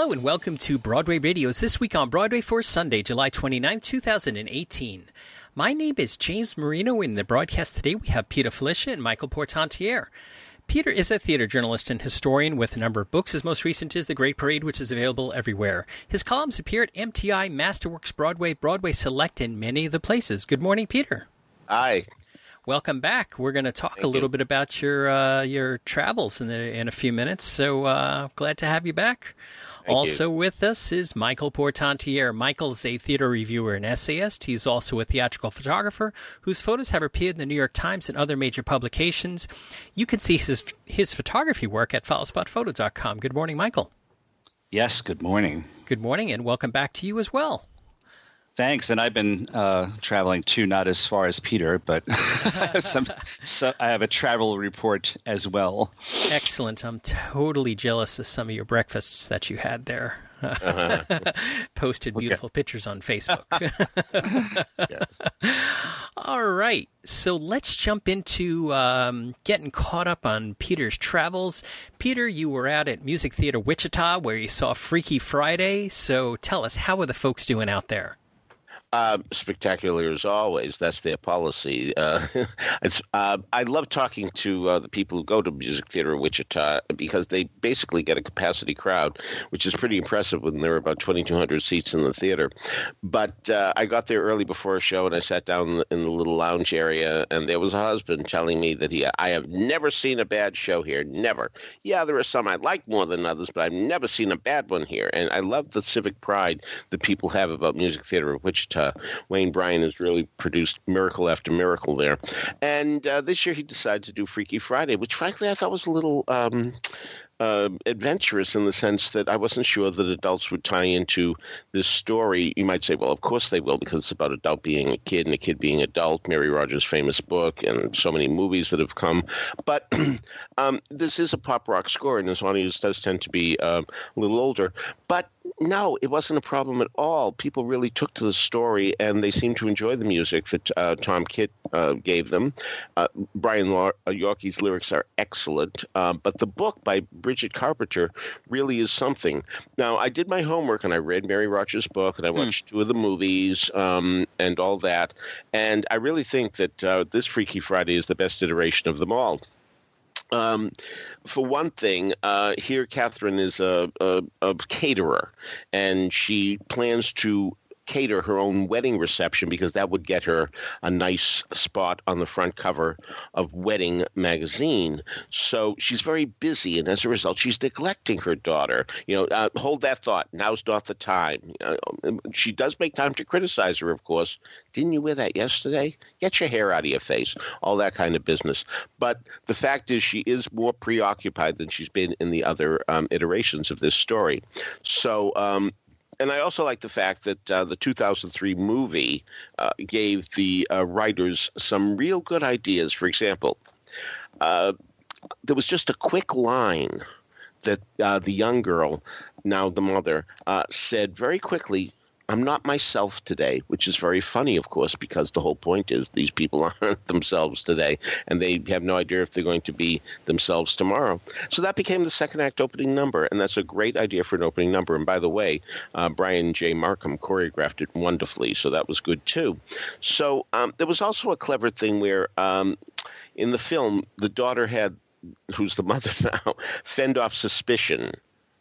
Hello and welcome to Broadway Radio's This Week on Broadway for Sunday, July 29, 2018. My name is James Marino. In the broadcast today, we have Peter Filichia and Michael Portantiere. Peter is a theater journalist and historian with a number of books. His most recent is The Great Parade, which is available everywhere. His columns appear at MTI, Masterworks Broadway, Broadway Select, and many of the places. Good morning, Peter. Hi. Welcome back. We're going to talk Thank a little you. bit about your uh, your travels in the, in a few minutes. So uh, glad to have you back. Thank also with us is Michael Portantiere. Michael's a theater reviewer and essayist. He's also a theatrical photographer whose photos have appeared in the New York Times and other major publications. You can see his his photography work at followspotphoto.com. Good morning, Michael. Yes, good morning. Good morning, and welcome back to you as well. Thanks. And I've been uh, traveling too, not as far as Peter, but I have some, so I have a travel report as well. Excellent. I'm totally jealous of some of your breakfasts that you had there. Posted beautiful pictures on Facebook. All right. So let's jump into um, getting caught up on Peter's travels. Peter, you were out at Music Theater Wichita where you saw Freaky Friday. So tell us, how are the folks doing out there? Uh, spectacular as always. That's their policy. Uh, uh, I love talking to uh, the people who go to Music Theater Wichita because they basically get a capacity crowd, which is pretty impressive when there are about 2,200 seats in the theater. But uh, I got there early before a show and I sat down in the, in the little lounge area, and there was a husband telling me that he, I have never seen a bad show here. Never. Yeah, there are some I like more than others, but I've never seen a bad one here. And I love the civic pride that people have about Music Theater of Wichita. Wayne Bryan has really produced miracle after miracle there. And uh, this year he decided to do Freaky Friday, which frankly I thought was a little. Um, uh, adventurous in the sense that I wasn't sure that adults would tie into this story. You might say, well, of course they will, because it's about a adult being a kid and a kid being adult. Mary Rodgers' famous book and so many movies that have come. But um, this is a pop rock score, and this audience does tend to be uh, a little older. But no, it wasn't a problem at all. People really took to the story, and they seemed to enjoy the music that uh, Tom Kitt uh, gave them. Uh, Brian Law- uh, Yorkey's lyrics are excellent, uh, but the book by Bridget Carpenter really is something. Now, I did my homework and I read Mary Rodgers' book and I watched two of the movies um, and all that, and I really think that uh, this Freaky Friday is the best iteration of them all. Um, for one thing, uh, here Catherine is a, a, a caterer, and she plans to cater her own wedding reception because that would get her a nice spot on the front cover of Wedding magazine. So she's very busy, and as a result, she's neglecting her daughter. You know, uh, hold that thought. Now's not the time. Uh, she does make time to criticize her, of course. Didn't you wear that yesterday? Get your hair out of your face. All that kind of business. But the fact is, she is more preoccupied than she's been in the other um, iterations of this story. So um, and I also like the fact that uh, the 2003 movie uh, gave the uh, writers some real good ideas. For example, uh, there was just a quick line that uh, the young girl, now the mother, uh, said very quickly. I'm not myself today, which is very funny, of course, because the whole point is these people aren't themselves today, and they have no idea if they're going to be themselves tomorrow. So that became the second act opening number, and that's a great idea for an opening number. And by the way, uh, Brian J. Markham choreographed it wonderfully, so that was good too. So um, there was also a clever thing where um, in the film, the daughter had, who's the mother now, fend off suspicion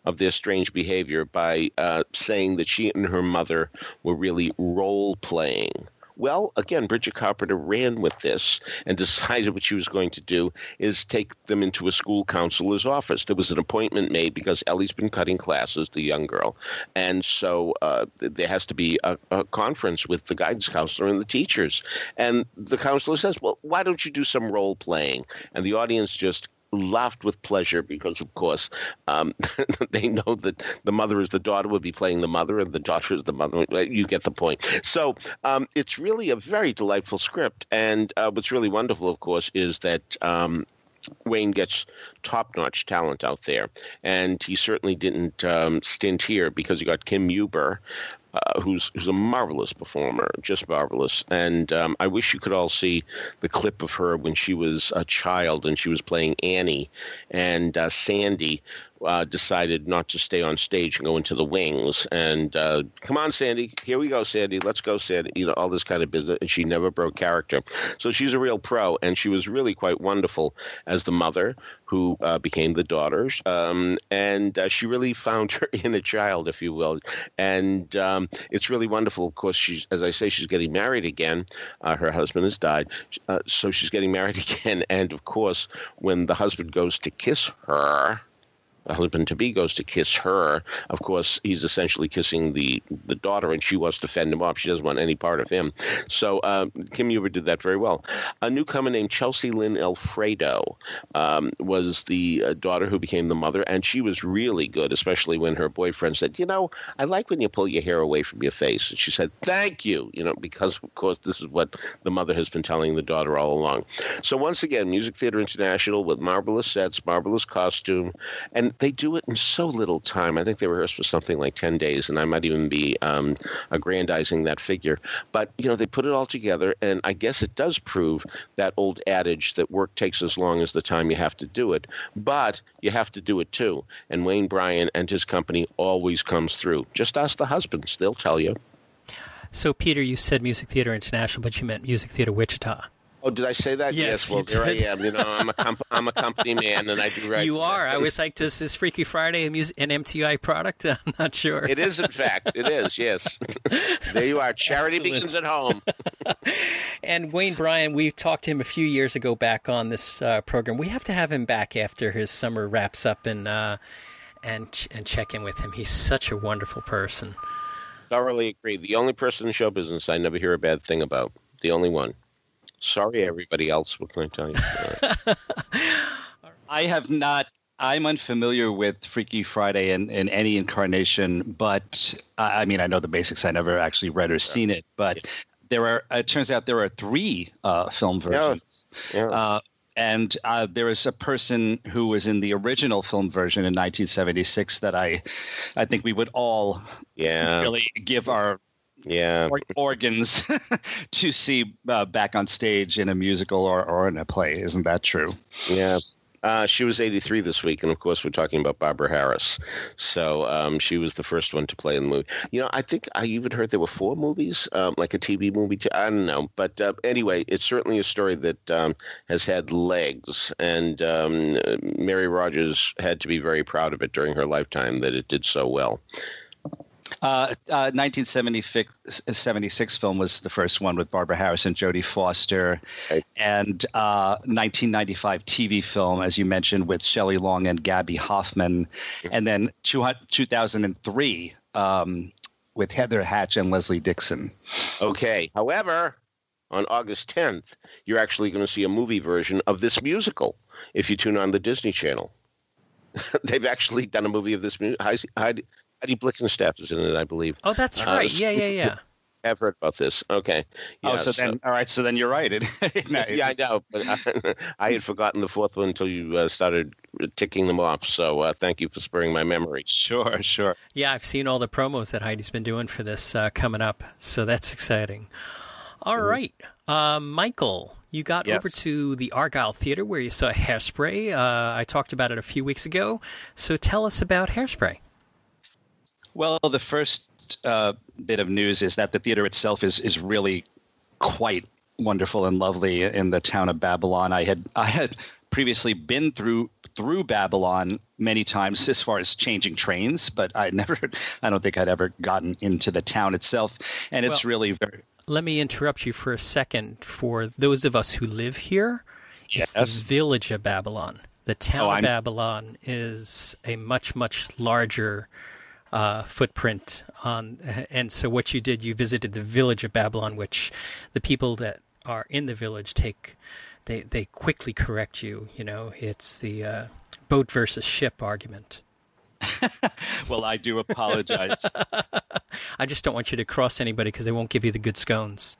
of their strange behavior by uh, saying that she and her mother were really role playing. Well, again, Bridget Carpenter ran with this and decided what she was going to do is take them into a school counselor's office. There was an appointment made because Ellie's been cutting classes, the young girl, and so uh, there has to be a, a conference with the guidance counselor and the teachers. And the counselor says, "Well, why don't you do some role playing?" And the audience just laughed with pleasure because, of course, um, they know that the mother is the daughter would be playing the mother, and the daughter is the mother. You get the point. So um, it's really a very delightful script, and uh, what's really wonderful, of course, is that. Um, Wayne gets top-notch talent out there, and he certainly didn't um, stint here because he got Kim Huber, uh, who's who's a marvelous performer, just marvelous. And um, I wish you could all see the clip of her when she was a child and she was playing Annie, and uh, Sandy uh, decided not to stay on stage and go into the wings. And uh, come on, Sandy, here we go, Sandy, let's go, Sandy. You know all this kind of business. And she never broke character, so she's a real pro, and she was really quite wonderful as the mother who uh, became the daughters. Um, and uh, she really found her inner child, if you will. And um, it's really wonderful. Of course, she's, as I say, she's getting married again. Uh, her husband has died. Uh, so she's getting married again. And of course, when the husband goes to kiss her, the husband to be goes to kiss her. Of course, he's essentially kissing the the daughter, and she wants to fend him off. She doesn't want any part of him. So uh, Kim Huber did that very well. A newcomer named Chelsea Lynn Alfredo um, was the uh, daughter who became the mother, and she was really good, especially when her boyfriend said, "You know, I like when you pull your hair away from your face." And she said, "Thank you," you know, because of course this is what the mother has been telling the daughter all along. So once again, Music Theater International with marvelous sets, marvelous costume, and they do it in so little time. I think they rehearsed for something like 10 days, and I might even be um, aggrandizing that figure. But, you know, they put it all together, and I guess it does prove that old adage that work takes as long as the time you have to do it, but you have to do it too. And Wayne Bryan and his company always comes through. Just ask the husbands, they'll tell you. So, Peter, you said Music Theater International, but you meant Music Theater Wichita. Oh, did I say that? Yes, yes well, here I am. You know, I'm a comp- I'm a company man, and I do right. You are. I was like, "Does this Freaky Friday an MTI product?" I'm not sure. It is, in fact, it is. Yes, there you are. Charity Excellent. begins at home. and Wayne Bryan, we talked to him a few years ago back on this uh, program. We have to have him back after his summer wraps up and uh, and ch- and check in with him. He's such a wonderful person. Thoroughly agree. The only person in show business I never hear a bad thing about. The only one. Sorry, everybody else. What can I tell you? I have not. I'm unfamiliar with Freaky Friday in, in any incarnation, but I mean, I know the basics. I never actually read or seen it, but there are. It turns out there are three uh, film versions. Yeah. yeah. Uh, and uh, there is a person who was in the original film version in 1976 that I, I think we would all yeah. really give our yeah or, organs to see uh, back on stage in a musical or, or in a play. Isn't that true? Yeah. Uh, she was 83 this week, and of course, we're talking about Barbara Harris. So um, she was the first one to play in the movie. You know, I think I even heard there were four movies, um, like a TV movie. Too. I don't know, but uh, anyway, it's certainly a story that um, has had legs, and um, Mary Rodgers had to be very proud of it during her lifetime that it did so well. Uh, uh, 1976 film was the first one with Barbara Harris and Jodie Foster, right. and uh, 1995 TV film, as you mentioned, with Shelley Long and Gabby Hoffman, and then 2003 um, with Heather Hatch and Leslie Dixon. Okay. However, on August 10th, you're actually going to see a movie version of this musical if you tune on the Disney Channel. They've actually done a movie of this. Heidi, Heidi Blickenstaff is in it, I believe. Oh, that's uh, right. yeah, yeah, yeah. I've heard about this. Okay. Yeah, oh, so, so, then, all right. So then you're right. It, no, yeah, I know. But I, I, had forgotten the fourth one until you uh, started ticking them off. So uh, thank you for spurring my memory. Sure, sure. Yeah, I've seen all the promos that Heidi's been doing for this uh, coming up. So that's exciting. All mm-hmm. right, uh, Michael, you got yes. over to the Argyle Theater where you saw Hairspray. Uh, I talked about it a few weeks ago. So tell us about Hairspray. Well, the first uh, bit of news is that the theater itself is is really quite wonderful and lovely in the town of Babylon. I had I had previously been through through Babylon many times as far as changing trains, but I never I don't think I'd ever gotten into the town itself, and it's well, really very. Let me interrupt you for a second. For those of us who live here, yes. it's the village of Babylon. The town oh, of Babylon is a much much larger uh, footprint on. And so, what you did, you visited the village of Babylon, which the people that are in the village take. They they quickly correct you. You know, it's the uh, boat versus ship argument. well, I do apologize. I just don't want you to cross anybody because they won't give you the good scones.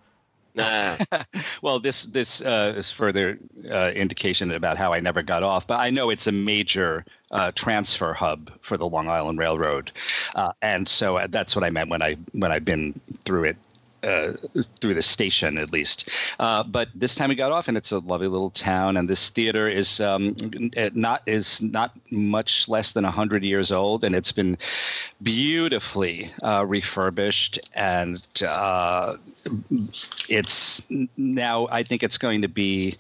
Nah. well, this this uh, is further uh, indication about how I never got off, but I know it's a major uh, transfer hub for the Long Island Railroad, uh, and so uh, that's what I meant when I when I've been through it uh, through the station at least. Uh, but this time we got off, and it's a lovely little town. And this theater is um, not is not much less than hundred years old, and it's been beautifully uh, refurbished. And uh, it's now I think it's going to be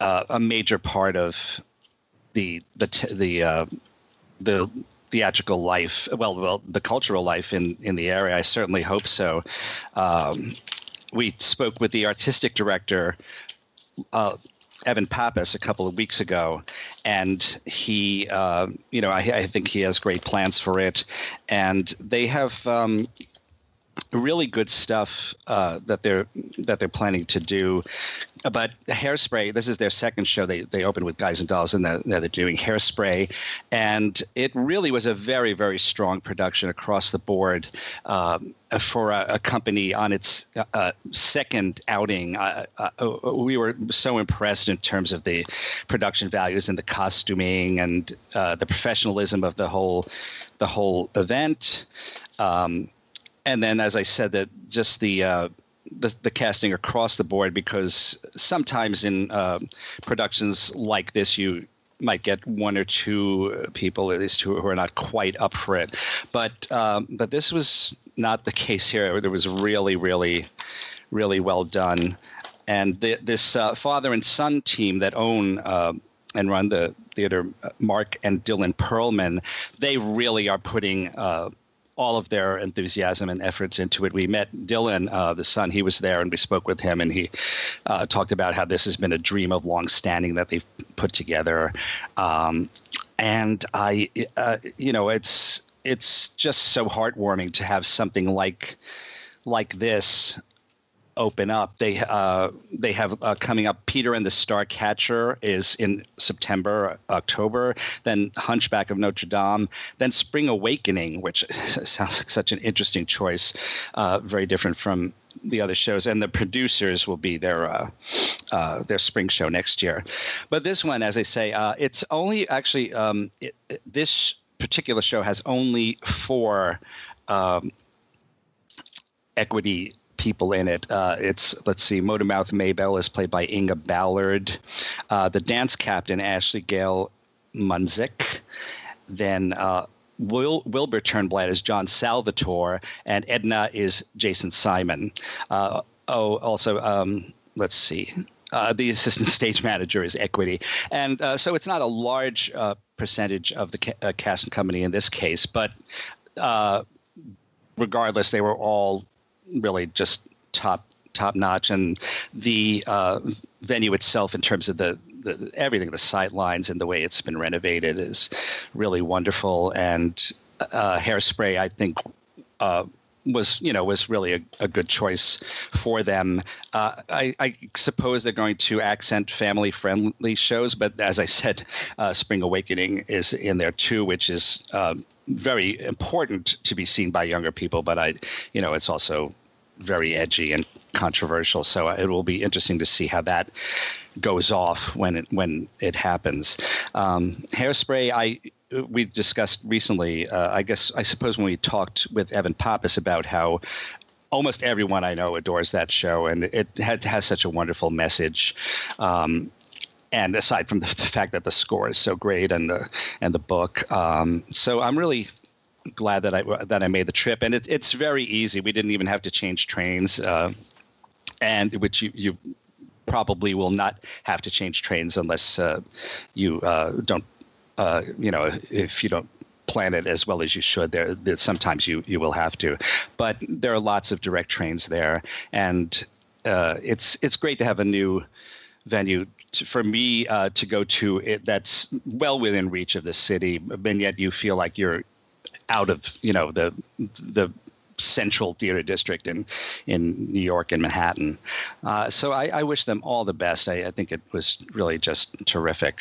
uh, a major part of the the the the theatrical life, well, well, the cultural life in in the area. I certainly hope so. Um, we spoke with the artistic director. Uh, Evan Pappas a couple of weeks ago, and he, uh, you know, I, I, think he has great plans for it, and they have um, really good stuff uh, that they're that they're planning to do. But Hairspray, this is their second show. They they opened with Guys and Dolls, and they're, they're doing Hairspray, and it really was a very very strong production across the board. Um, for a, a, company on its uh, uh second outing, uh, uh, we were so impressed in terms of the production values and the costuming and uh, the professionalism of the whole the whole event. Um, and then as I said, that just the uh, the, the, casting across the board because sometimes in uh, productions like this you might get one or two people at least who, who are not quite up for it. But um, but this was not the case here. There was really really really well done. And the, this uh, father and son team that own uh, and run the theater mark and dylan perlman they really are putting uh, all of their enthusiasm and efforts into it. We met Dylan, uh, the son. He was there, and we spoke with him, and he uh, talked about how this has been a dream of long standing that they've put together. Um, and I, uh, you know, it's it's just so heartwarming to have something like like this open up. They uh, they have uh, coming up. Peter and the Star Catcher is in September, October. Then Hunchback of Notre Dame. Then Spring Awakening, which sounds like such an interesting choice. Uh, very different from the other shows, and the producers will be their uh, uh, their spring show next year. But this one, as I say, uh, it's only actually um, it, it, this particular show has only four. Um, equity people in it. Uh, it's let's see, Motormouth Maybelle is played by Inga Ballard, uh, the dance captain Ashley Gale Munzik, then. Uh, Will, Wilbur Turnblad is John Salvatore, and Edna is Jason Simon. Uh, oh, also, um, let's see. Uh, the assistant stage manager is Equity, and uh, so it's not a large uh, percentage of the ca- uh, cast and company in this case, but regardless, they were all really just top top notch, and the uh, venue itself, in terms of the, the everything, the sight lines and the way it's been renovated, is really wonderful. And uh, Hairspray, I think. Uh, was you know was really a, a good choice for them. Uh, I, I, suppose they're going to accent family friendly shows, but as I said, uh, Spring Awakening is in there too, which is uh, very important to be seen by younger people. But I, you know, it's also very edgy and controversial. So it will be interesting to see how that goes off when it when it happens. Um, hairspray, I we discussed recently. Uh, I guess I suppose when we talked with Evan Pappas about how almost everyone I know adores that show, and it had, has such a wonderful message. Um, and aside from the, the, fact that the score is so great and the and the book, um, so I'm really glad that I that I made the trip, and it, it's very easy. We didn't even have to change trains, uh, and which you, you probably will not have to change trains unless uh, you uh, don't, uh, you know, if you don't plan it as well as you should. There, there, sometimes you you will have to, but there are lots of direct trains there, and uh, it's it's great to have a new venue to, for me uh, to go to it that's well within reach of the city, and yet you feel like you're out of you know the the central theater district in in New York and Manhattan. Uh, so I, I, wish them all the best. I, I, think it was really just terrific.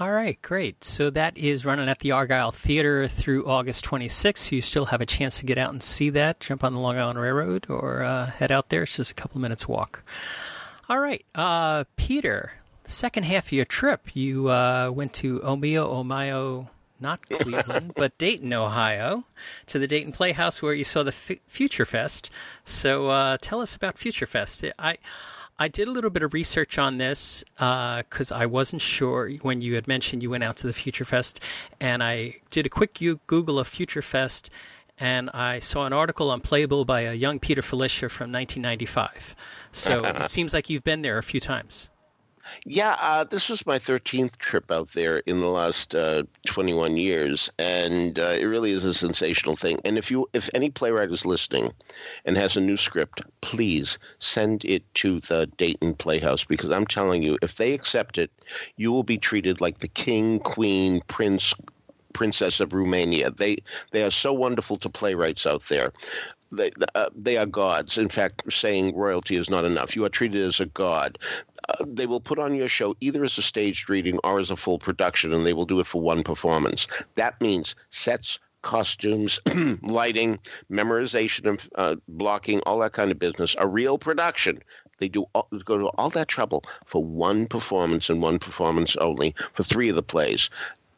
All right, great. So that is running at the Argyle Theater through August 26th. You still have a chance to get out and see that. Jump on the Long Island Railroad or uh, head out there. It's just a couple minutes walk. All right, uh, Peter. The second half of your trip, you uh, went to Omio Omayo not Cleveland, but Dayton, Ohio, to the Dayton Playhouse where you saw the F- Future Fest. So uh, tell us about Future Fest. I I did a little bit of research on this because uh, I wasn't sure when you had mentioned you went out to the Future Fest, and I did a quick Google of Future Fest, and I saw an article on Playbill by a young Peter Filichia from 1995. So it seems like you've been there a few times. Yeah, uh, this was my 13th trip out there in the last uh, 21 years, and uh, it really is a sensational thing. And if you, if any playwright is listening and has a new script, please send it to the Dayton Playhouse because I'm telling you, if they accept it, you will be treated like the king, queen, prince, princess of Romania. They they are so wonderful to playwrights out there they uh, they are gods. In fact, saying royalty is not enough. You are treated as a god. Uh, they will put on your show either as a staged reading or as a full production, and they will do it for one performance. That means sets, costumes, lighting, memorization of uh, blocking, all that kind of business. A real production. They do all, go to all that trouble for one performance and one performance only for three of the plays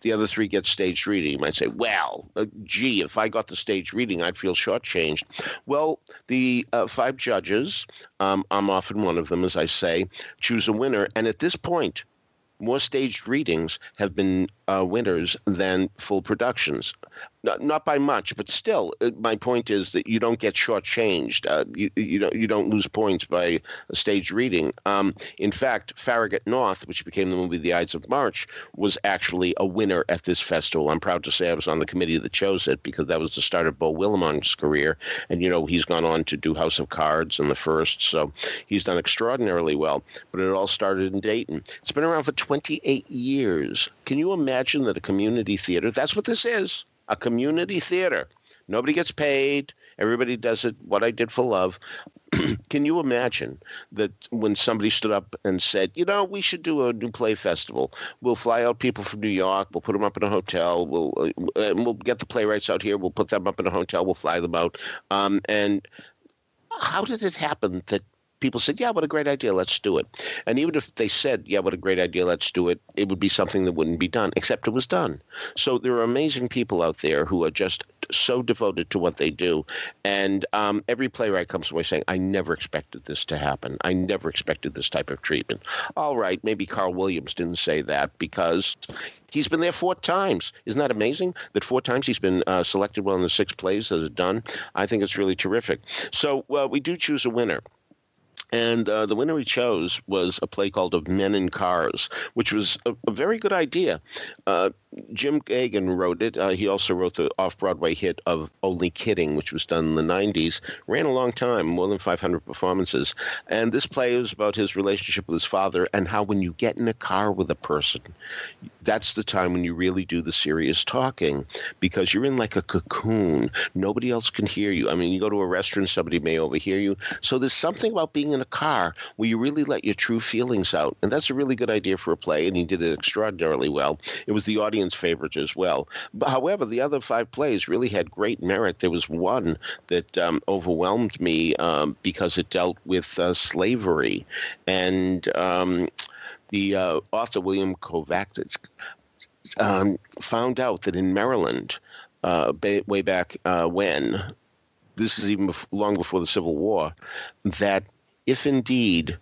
the other three get staged reading. You might say, well, uh, gee, if I got the staged reading, I'd feel shortchanged. Well, the uh, five judges, um, I'm often one of them, as I say, choose a winner. And at this point, more staged readings have been uh, winners than full productions. Not, not by much, but still, uh, my point is that you don't get shortchanged. Uh, you, you, don't, you don't lose points by a staged reading. Um, in fact, Farragut North, which became the movie The Ides of March, was actually a winner at this festival. I'm proud to say I was on the committee that chose it because that was the start of Beau Willimon's career. And, you know, he's gone on to do House of Cards and the first, so he's done extraordinarily well. But it all started in Dayton. It's been around for 28 years. Can you imagine that a community theater, that's what this is, a community theater. Nobody gets paid. Everybody does it. What I did for love. Can you imagine that when somebody stood up and said, you know, we should do a new play festival. We'll fly out people from New York. We'll put them up in a hotel. We'll uh, we'll get the playwrights out here. We'll put them up in a hotel. We'll fly them out. Um, and how did it happen that people said, "Yeah, what a great idea, let's do it." And even if they said, "Yeah, what a great idea, let's do it," it would be something that wouldn't be done, except it was done. So there are amazing people out there who are just so devoted to what they do, and um, every playwright comes away saying, "I never expected this to happen. I never expected this type of treatment." All right, maybe Carl Williams didn't say that because He's been there four times. Isn't that amazing? That four times he's been uh, selected one of the six plays that are done. I think it's really terrific. So well, we do choose a winner. And uh, the winner we chose was a play called Of Men in Cars, which was a, a very good idea. Uh, Jim Geoghan wrote it. Uh, he also wrote the off Broadway hit of Only Kidding, which was done in the 90s. Ran a long time, more than 500 performances. And this play was about his relationship with his father and how when you get in a car with a person, that's the time when you really do the serious talking because you're in like a cocoon. Nobody else can hear you. I mean, you go to a restaurant, somebody may overhear you. So there's something about being in car where you really let your true feelings out. And that's a really good idea for a play. And he did it extraordinarily well. It was the audience favorite as well. But, however, the other five plays really had great merit. There was one that um, overwhelmed me um, because it dealt with uh, slavery, and um, the uh, author William Kovacs um, found out that in Maryland, uh, way back uh, when, this is even long before the Civil War, that if indeed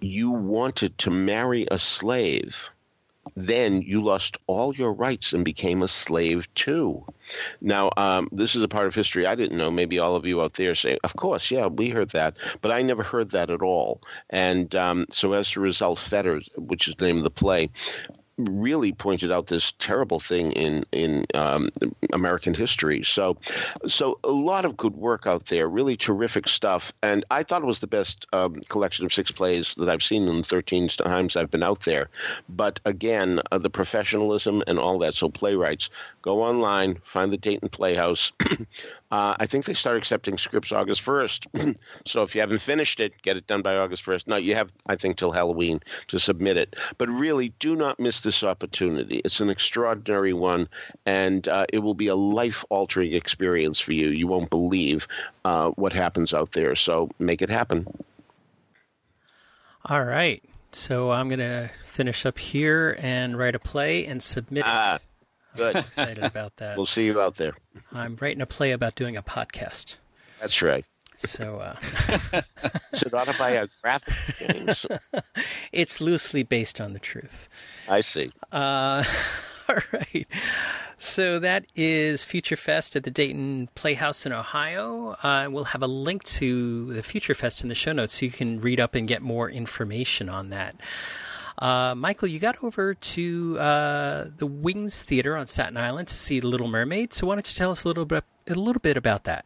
you wanted to marry a slave, then you lost all your rights and became a slave too. Now, um, this is a part of history I didn't know. Maybe all of you out there say, of course, yeah, we heard that, but I never heard that at all. And um, so as a result, Fetters, which is the name of the play, really pointed out this terrible thing in in um, American history. So, so a lot of good work out there, really terrific stuff. And I thought it was the best um, collection of six plays that I've seen in the 13 times I've been out there. But again, uh, the professionalism and all that. So playwrights, go online, find the Dayton Playhouse. Uh, I think they start accepting scripts August 1st. so if you haven't finished it, get it done by August 1st. No, you have, I think, till Halloween to submit it. But really, do not miss this opportunity. It's an extraordinary one, and uh, it will be a life altering experience for you. You won't believe uh, what happens out there. So make it happen. All right. So I'm going to finish up here and write a play and submit it. Good. I'm excited about that. We'll see you out there. I'm writing a play about doing a podcast. That's right. So uh, Is it autobiographic, James? it's loosely based on the truth. I see. Uh, all right. So that is Future Fest at the Dayton Playhouse in Ohio. Uh, we'll have a link to the Future Fest in the show notes so you can read up and get more information on that. Uh, Michael, you got over to uh, the Wings Theater on Staten Island to see The Little Mermaid. So why don't you tell us a little bit a little bit about that?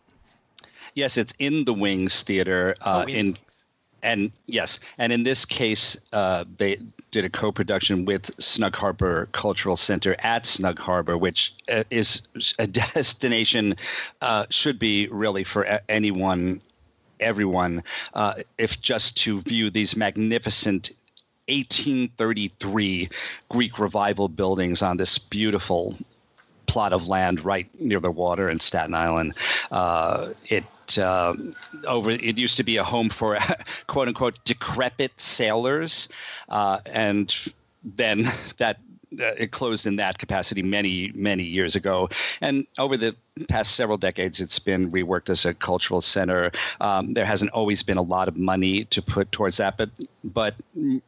Yes, it's in the Wings Theater uh, Oh, in in and yes, and in this case, uh, they did a co-production with Snug Harbor Cultural Center at Snug Harbor, which uh, is a destination uh, should be really for anyone, everyone, uh, if just to view these magnificent 1833 Greek revival buildings on this beautiful plot of land right near the water in Staten Island. Uh, it uh, over it used to be a home for quote unquote decrepit sailors, uh, and then that. Uh, it closed in that capacity many, many years ago, and over the past several decades, it's been reworked as a cultural center. Um, there hasn't always been a lot of money to put towards that, but but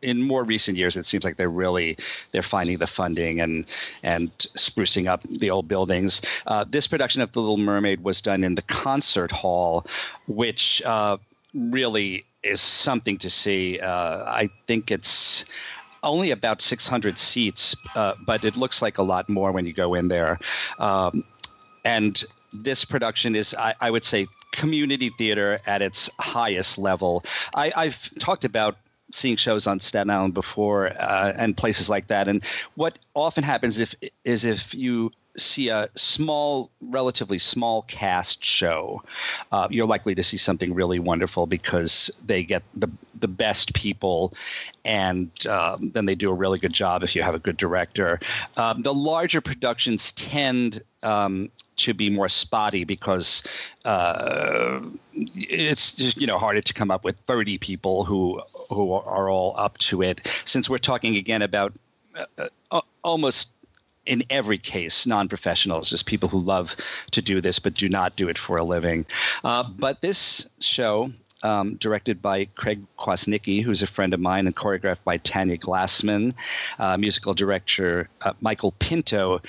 in more recent years, it seems like they're really they're finding the funding and and sprucing up the old buildings. Uh, this production of The Little Mermaid was done in the concert hall, which uh, really is something to see. Uh, I think it's only about 600 seats, uh, but it looks like a lot more when you go in there. Um, and this production is, I, I would say, community theater at its highest level. I, I've talked about seeing shows on Staten Island before uh, and places like that. And what often happens if is if you see a small, relatively small cast show, uh, you're likely to see something really wonderful because they get the the best people, and um, then they do a really good job if you have a good director. Um, the larger productions tend um, to be more spotty because uh, it's you know harder to come up with 30 people who who are all up to it. Since we're talking again about uh, uh, almost in every case, non professionals, just people who love to do this but do not do it for a living. Uh, but this show, um, directed by Craig Kwasnicki, who's a friend of mine, and choreographed by Tanya Glassman, uh, musical director uh, Michael Pinto.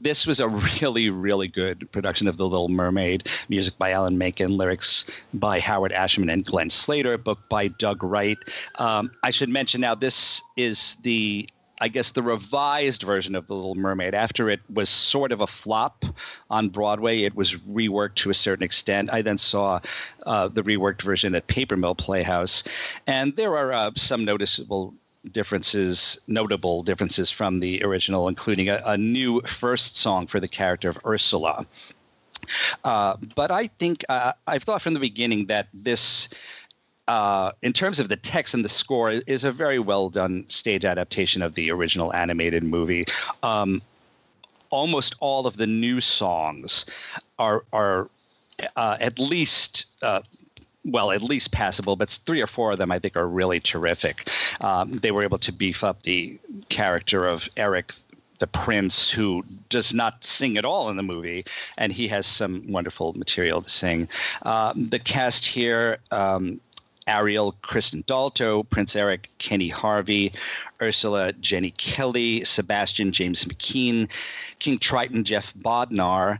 This was a really, really good production of The Little Mermaid. Music by Alan Menken, lyrics by Howard Ashman and Glenn Slater, book by Doug Wright. Um, I should mention now, this is the I guess the revised version of The Little Mermaid. After it was sort of a flop on Broadway, it was reworked to a certain extent. I then saw uh, the reworked version at Paper Mill Playhouse, and there are uh, some noticeable differences, notable differences from the original, including a, a new first song for the character of Ursula. Uh, but I think uh, I've thought from the beginning that this uh, in terms of the text and the score, is a very well done stage adaptation of the original animated movie. Um, almost all of the new songs are are uh, at least. Uh, well, at least passable, but three or four of them I think are really terrific. Um, they were able to beef up the character of Eric the prince who does not sing at all in the movie, and he has some wonderful material to sing. Um, the cast here. Um, Ariel, Kristen Dalto, Prince Eric, Kenny Harvey, Ursula, Jenny Kelly, Sebastian, James McKean, King Triton, Jeff Bodnar,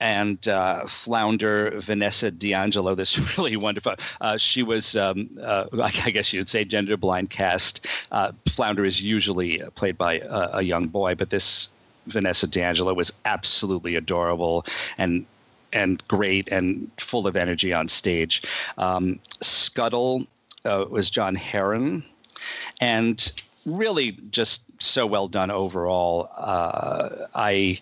and uh, Flounder, Vanessa D'Angelo. This really wonderful. Uh, she was, um, uh, I guess you would say, gender blind cast. Uh, Flounder is usually played by a, a young boy, but this Vanessa D'Angelo was absolutely adorable and and great and full of energy on stage. Um, Scuttle uh, was John Heron, and really just so well done overall. Uh, I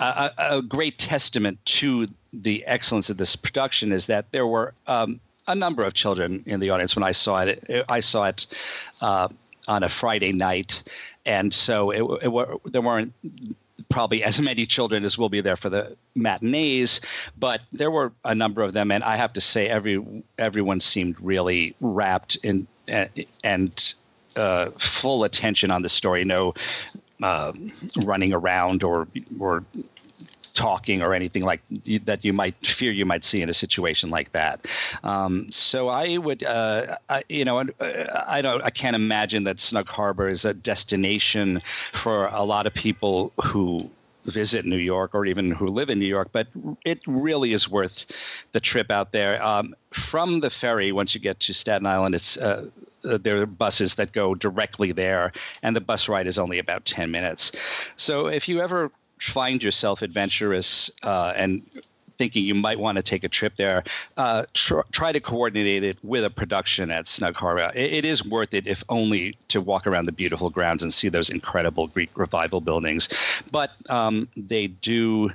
a, a, great testament to the excellence of this production is that there were um, a number of children in the audience when I saw it. I saw it. Uh, on a Friday night, and so it, it, there weren't probably as many children as will be there for the matinees, but there were a number of them, and I have to say, every everyone seemed really wrapped in and uh, full attention on the story. No, uh, running around or or talking or anything like that you might fear you might see in a situation like that. Um, so I would, uh, I, you know, I don't, I can't imagine that Snug Harbor is a destination for a lot of people who visit New York or even who live in New York, but it really is worth the trip out there. Um, from the ferry, once you get to Staten Island, it's uh, uh, there are buses that go directly there, and the bus ride is only about 10 minutes. So if you ever find yourself adventurous uh, and thinking you might want to take a trip there, uh, tr- try to coordinate it with a production at Snug Harbor. It, it is worth it, if only to walk around the beautiful grounds and see those incredible Greek revival buildings. But um, they do.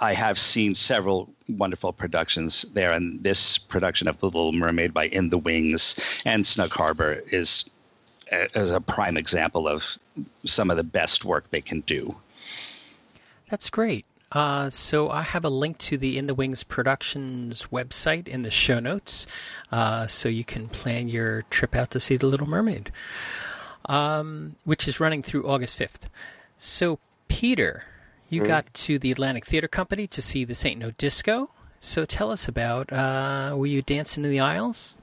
I have seen several wonderful productions there, and this production of The Little Mermaid by In the Wings and Snug Harbor is as a prime example of some of the best work they can do. That's great. Uh, so I have a link to the In the Wings Productions website in the show notes, uh, so you can plan your trip out to see The Little Mermaid, um, which is running through August fifth. So Peter, you mm. got to the Atlantic Theater Company to see This Ain't No Disco. So tell us about. Uh, were you dancing in the aisles?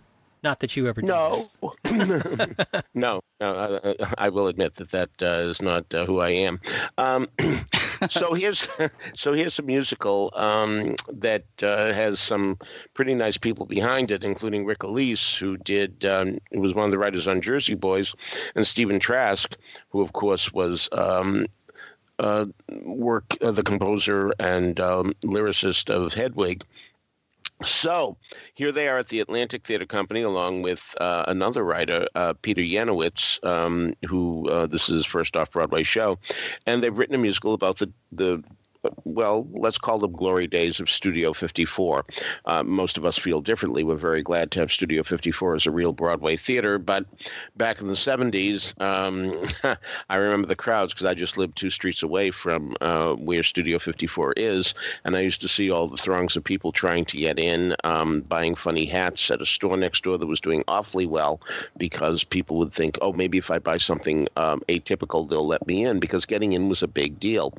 Not that you ever did. No, no, no. I, I, will admit that that uh, is not uh, who I am. Um, so here's so here's a musical um, that uh, has some pretty nice people behind it, including Rick Elice, who did um, was one of the writers on Jersey Boys, and Stephen Trask, who of course was. Um, uh, work uh, the composer and um, lyricist of Hedwig, so here they are at the Atlantic Theater Company, along with uh, another writer, uh, Peter Yanowitz, um, who uh, this is his first off Broadway show, and they've written a musical about the the well, let's call them glory days of Studio 54. Uh, most of us feel differently. We're very glad to have Studio 54 as a real Broadway theater. But back in the 70s, um, I remember the crowds because I just lived two streets away from uh, where Studio 54 is. And I used to see all the throngs of people trying to get in, um, buying funny hats at a store next door that was doing awfully well because people would think, oh, maybe if I buy something um, atypical, they'll let me in because getting in was a big deal.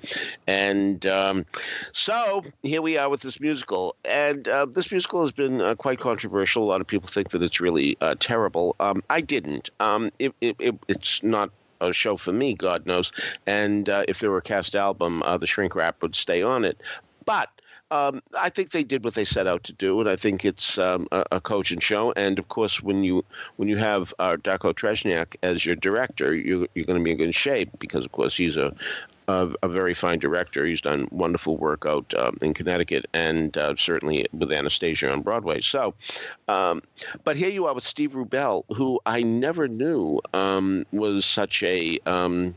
And uh, um, so here we are with this musical, and uh, this musical has been uh, quite controversial. A lot of people think that it's really uh, terrible. Um, I didn't. Um, it, it, it, it's not a show for me, God knows. And uh, if there were a cast album, uh, the Shrink wrap would stay on it. But um, I think they did what they set out to do, and I think it's um, a, a cogent show. And of course, when you when you have uh, Darko Tresnjak as your director, you, you're going to be in good shape because, of course, he's a, a, a, very fine director. He's done wonderful work out uh, in Connecticut and uh, certainly with Anastasia on Broadway. So, um, but here you are with Steve Rubell, who I never knew um, was such a. Um,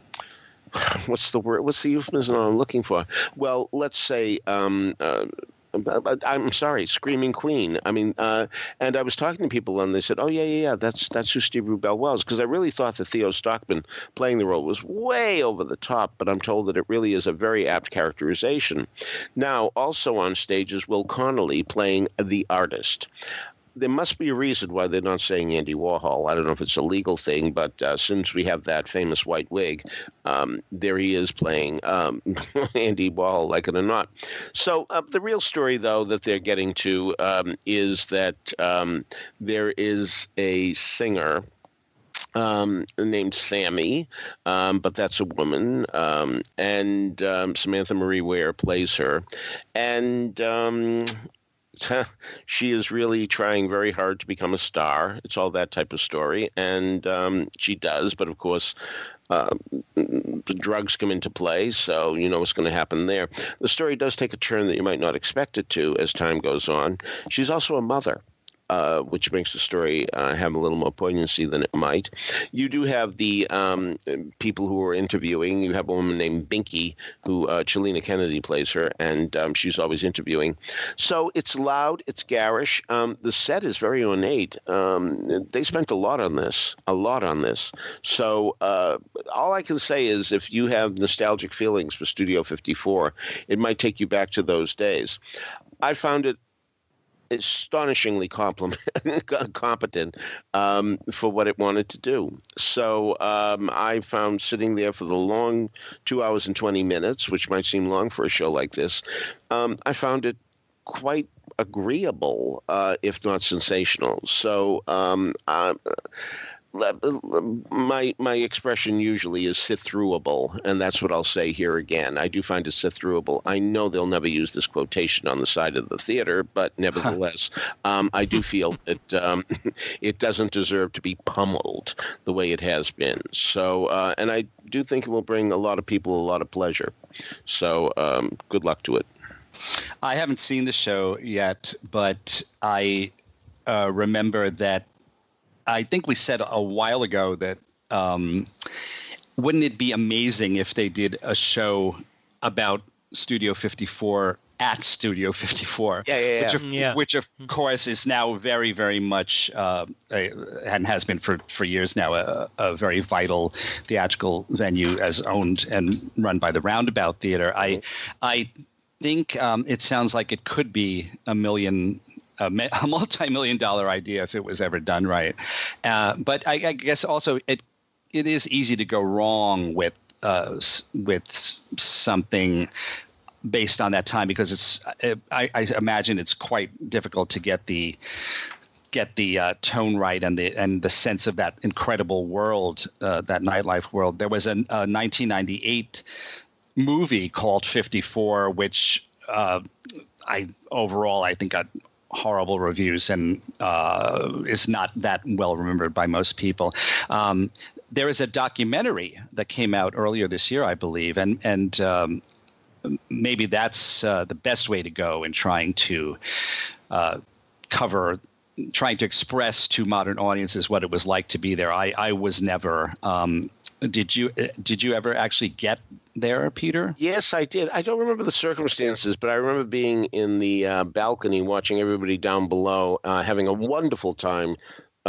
what's the word? What's the euphemism I'm looking for? Well, let's say um, uh, I'm sorry, Screaming Queen. I mean, uh, and I was talking to people and they said, "Oh yeah, yeah, yeah, that's that's who Steve Rubell was." Because I really thought that Theo Stockman playing the role was way over the top, but I'm told that it really is a very apt characterization. Now, also on stage is Will Connolly playing the artist there must be a reason why they're not saying Andy Warhol. I don't know if it's a legal thing, but uh, since we have that famous white wig, um, there he is playing um, Andy Warhol, like it or not. So uh, the real story, though, that they're getting to um, is that um, there is a singer um, named Sammy, um, but that's a woman. Um, and um, Samantha Marie Ware plays her. And um, she is really trying very hard to become a star. It's all that type of story, and um, she does. But of course, uh, the drugs come into play, so you know what's going to happen there. The story does take a turn that you might not expect it to as time goes on. She's also a mother. Uh, which makes the story uh, have a little more poignancy than it might. You do have the um, people who are interviewing. You have a woman named Binky, who uh, Chilina Kennedy plays her, and um, she's always interviewing. So it's loud, it's garish. Um, the set is very ornate. Um, they spent a lot on this, a lot on this. So uh, all I can say is if you have nostalgic feelings for Studio 54, it might take you back to those days. I found it astonishingly competent um, for what it wanted to do. So um, I found sitting there for the long two hours and 20 minutes, which might seem long for a show like this, um, I found it quite agreeable, uh, if not sensational. So um, uh, my my expression usually is sit throughable, and that's what I'll say here again. I do find it sit throughable. I know they'll never use this quotation on the side of the theater, but nevertheless, um, I do feel that um, it doesn't deserve to be pummeled the way it has been. So, uh, and I do think it will bring a lot of people a lot of pleasure. So, um, good luck to it. I haven't seen the show yet, but I uh, remember that I think we said a while ago that um, wouldn't it be amazing if they did a show about Studio 54 at Studio 54. Yeah, yeah, yeah. Which, of, yeah. which of course is now very, very much, uh, a, and has been for, for years now, a, a, very vital theatrical venue as owned and run by the Roundabout Theater. I, I think um, it sounds like it could be a million a, a multi-million dollar idea if it was ever done right. Uh, but I, I, guess also it it is easy to go wrong with uh, with something based on that time because it's I, I, imagine it's quite difficult to get the get the uh, tone right and the and the sense of that incredible world uh, that nightlife world. There was a, a 1998 movie called 54 which uh, I overall I think got horrible reviews and uh, is not that well remembered by most people. Um, there is a documentary that came out earlier this year, I believe, and and um, maybe that's uh, the best way to go in trying to uh, cover trying to express to modern audiences what it was like to be there. I, I was never. Um, did you did you ever actually get there, Peter? Yes, I did. I don't remember the circumstances, but I remember being in the uh, balcony watching everybody down below, uh, having a wonderful time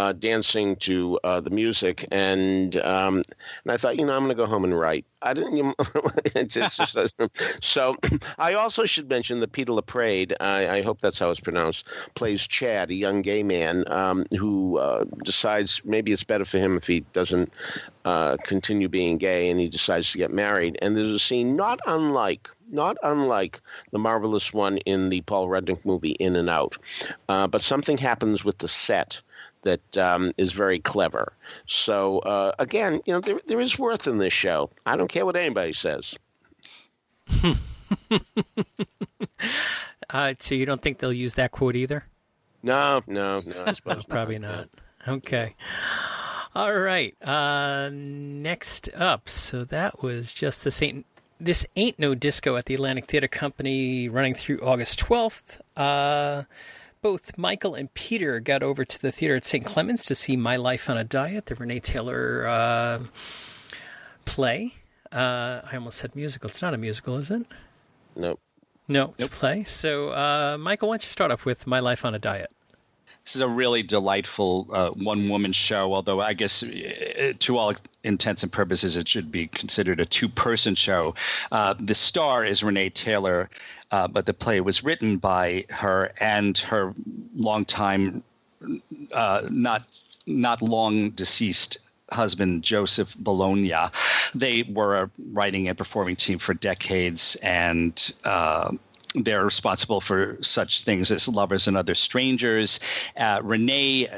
uh, dancing to uh, the music, and um, and I thought, you know, I'm going to go home and write. I didn't. You know, just, just, so I also should mention that Peter Laprade, I, I, hope that's how it's pronounced, plays Chad, a young gay man um, who uh, decides maybe it's better for him if he doesn't uh, continue being gay, and he decides to get married. And there's a scene not unlike not unlike the marvelous one in the Paul Rudnick movie In and Out. Uh, but something happens with the set that um, is very clever. So uh, again, you know, there there is worth in this show. I don't care what anybody says. uh, so you don't think they'll use that quote either? No, no, no. I suppose probably not. Okay. All right. Uh, next up, so that was just the ain't this ain't no disco at the Atlantic Theater Company, running through August twelfth. Uh, both Michael and Peter got over to the theater at St. Clements to see My Life on a Diet, the Renee Taylor uh, play. Uh, I almost said musical. It's not a musical, is it? Nope. No, it's nope. a play. So, uh, Michael, why don't you start off with My Life on a Diet? This is a really delightful uh, one woman show, although I guess uh, to all intents and purposes it should be considered a two person show. Uh, the star is Renee Taylor, uh, but the play was written by her and her longtime, uh, not not long deceased husband Joseph Bologna. They were a writing and performing team for decades, and uh, they're responsible for such things as Lovers and Other Strangers. Uh, Renee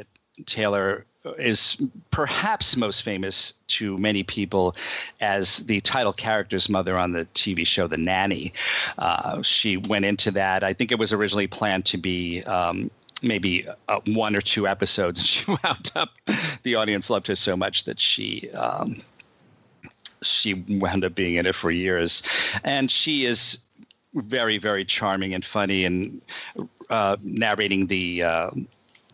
Taylor is perhaps most famous to many people as the title character's mother on the TV show The Nanny. Uh, she went into that. I think it was originally planned to be. Um, maybe uh, one or two episodes, and she wound up. The audience loved her so much that she um, she wound up being in it for years, and she is very very charming and funny and uh, narrating the uh,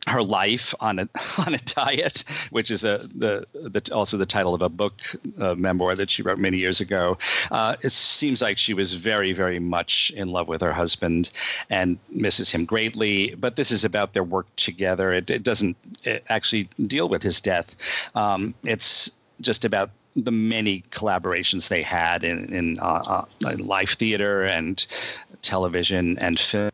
her life on a on a diet, which is a the, the also the title of a book a memoir that she wrote many years ago. Uh, it seems like she was very very much in love with her husband and misses him greatly. But this is about their work together. It, it doesn't it actually deal with his death. Um, it's just about the many collaborations they had in, in uh, uh, live theater and television and film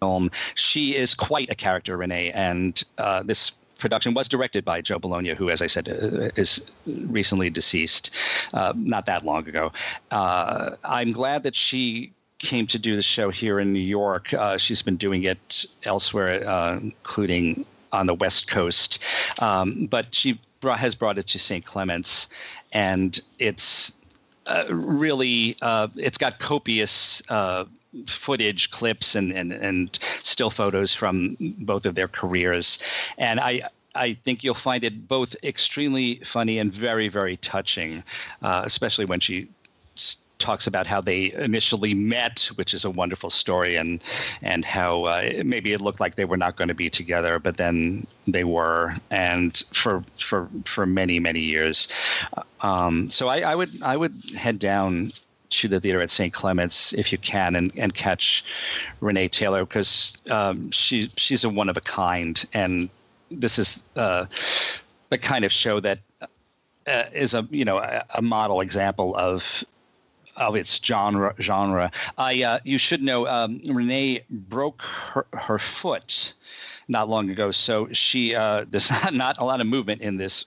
film. She is quite a character, Renee, and uh, this production was directed by Joe Bologna, who, as I said, uh, is recently deceased, uh, not that long ago. Uh, I'm glad that she came to do the show here in New York. Uh, she's been doing it elsewhere, uh, including on the West Coast, um, but she brought, has brought it to St. Clements, and it's uh, really it's got copious footage, clips, and, and, and still photos from both of their careers. And I, I think you'll find it both extremely funny and very, very touching, uh, especially when she talks about how they initially met, which is a wonderful story, and and how uh, maybe it looked like they were not going to be together, but then they were, and for for for many many years. Um, so I, I would I would head down to the theater at St. Clements if you can and, and catch Renee Taylor because um, she she's a one of a kind and this is uh, the kind of show that uh, is a you know a, a, model example of of its genre genre. I uh, you should know um, Renee broke her, her foot not long ago, so she uh, there's not, not a lot of movement in this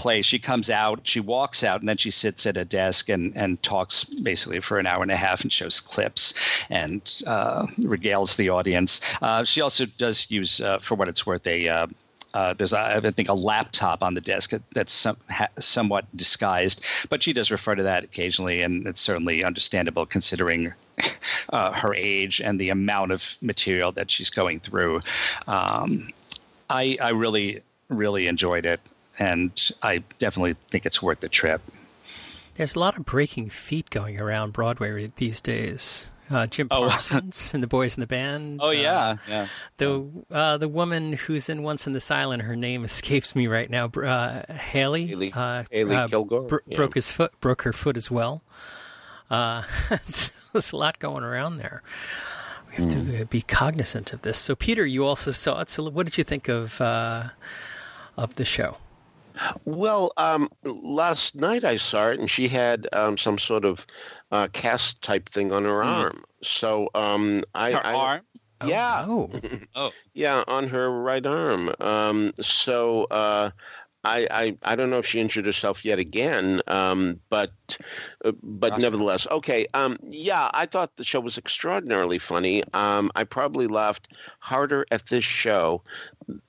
play, she comes out, she walks out, and then she sits at a desk and, and talks basically for an hour and a half and shows clips and uh, regales the audience. Uh, she also does use, uh, for what it's worth, a uh, uh, there's, I think, a laptop on the desk that's some, ha, somewhat disguised, but she does refer to that occasionally, and it's certainly understandable considering uh, her age and the amount of material that she's going through. Um, I, I really, really enjoyed it and I definitely think it's worth the trip. There's a lot of breaking feet going around Broadway these days. Uh, Jim oh. Parsons and the boys in the band. Oh uh, yeah, yeah. The uh, the woman who's in Once on This Island, her name escapes me right now. Uh, Hailey. Hailey, uh, Hailey uh, Kilgore bro- yeah. broke his foot, broke her foot as well. there's a lot going around there. We have mm. to hmm. be cognizant of this. So, Peter, you also saw it. So, what did you think of of the show? Well, um, last night I saw it, and she had um, some sort of uh, cast type thing on her mm. arm. So um, I, her I, arm. Yeah. Oh. oh. yeah, on her right arm. Um, so uh, I, I, I don't know if she injured herself yet again, um, but uh, but nevertheless, okay. Um, yeah, I thought the show was extraordinarily funny. Um, I probably laughed harder at this show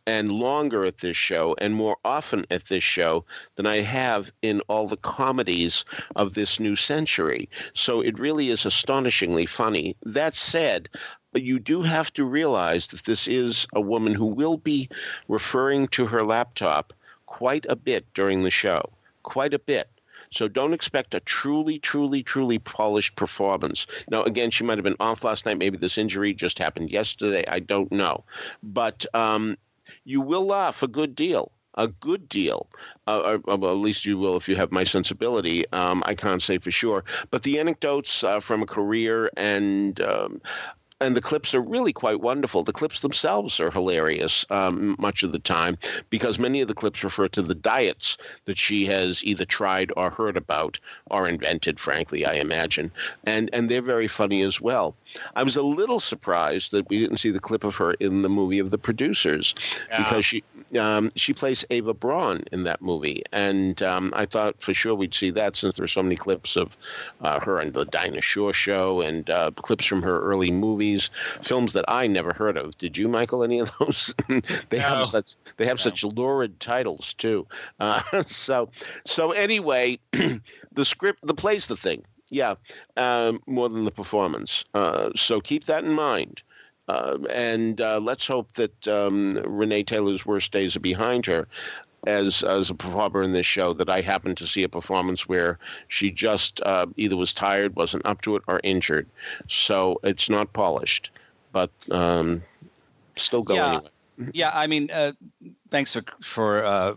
and longer at this show and more often at this show than I have in all the comedies of this new century. So it really is astonishingly funny. That said, you do have to realize that this is a woman who will be referring to her laptop quite a bit during the show, quite a bit. So don't expect a truly, truly, truly polished performance. Now, again, she might have been off last night. Maybe this injury just happened yesterday. I don't know. But um, you will laugh a good deal. A good deal. Uh, or, uh, well, at least you will if you have my sensibility. Um, I can't say for sure. But the anecdotes uh, from a career and um, and the clips are really quite wonderful. The clips themselves are hilarious um, much of the time because many of the clips refer to the diets that she has either tried or heard about or invented. Frankly, I imagine, and and they're very funny as well. I was a little surprised that we didn't see the clip of her in the movie of the producers yeah. because she um, she plays Ava Braun in that movie, and um, I thought for sure we'd see that since there are so many clips of uh, her and the Dinah Shore show and uh, clips from her early movies movies, films that I never heard of. Did you, Michael? Any of those? they no. have such they have no. such lurid titles too. Uh, so so anyway, the script, the play's the thing. Yeah, um, more than the performance. Uh, so keep that in mind. Uh, and uh, let's hope that um, Renee Taylor's worst days are behind her as as a performer in this show that I happened to see a performance where she just uh, either was tired, wasn't up to it, or injured. So it's not polished, but um, still go yeah. anyway. yeah, I mean, uh, thanks for for uh,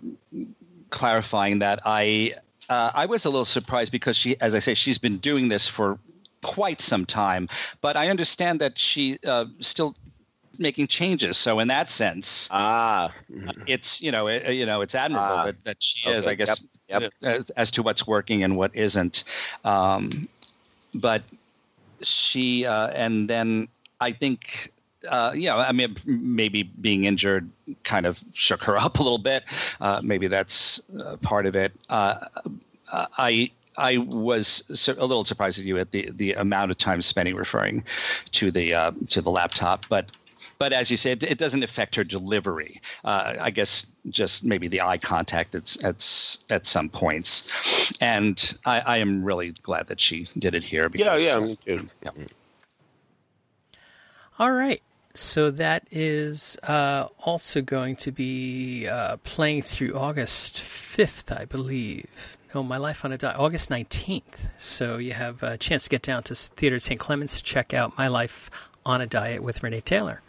clarifying that. I uh, I was a little surprised because she, as I say, she's been doing this for quite some time, but I understand that she uh, still making changes. So in that sense, ah, it's you know it, you know it's admirable ah. that, that she okay. is, I guess, yep. Yep. as to what's working and what isn't. Um, but she uh, and then I think uh, yeah, I mean, maybe being injured kind of shook her up a little bit. Uh, maybe that's uh, part of it. Uh, I I was a little surprised at you at the, the amount of time spending referring to the uh, to the laptop, but but as you said, it doesn't affect her delivery. Uh, I guess just maybe the eye contact at at, at some points, and I, I, am really glad that she did it here. Because, yeah, yeah, me too. Yeah. All right. So that is uh, also going to be uh, playing through August 5th, I believe. No, My Life on a Diet, August 19th. So you have a chance to get down to Theater St. Clements to check out My Life on a Diet with Renee Taylor.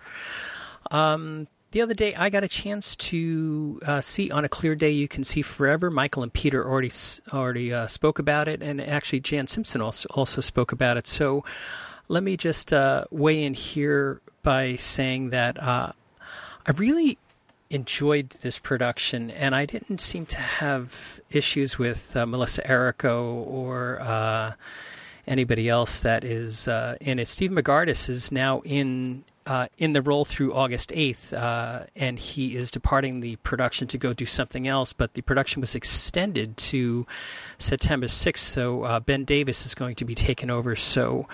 Um, the other day, I got a chance to uh, see on a clear day you can see forever. Michael and Peter already already uh, spoke about it, and actually Jan Simpson also also spoke about it. So let me just uh, weigh in here by saying that uh, I really enjoyed this production, and I didn't seem to have issues with uh, Melissa Errico or uh, anybody else that is in it. Steve Bogardus is now in. Uh, in the role through August 8th, uh, and he is departing the production to go do something else. But the production was extended to September 6th, so Ben Davis is going to be taken over. So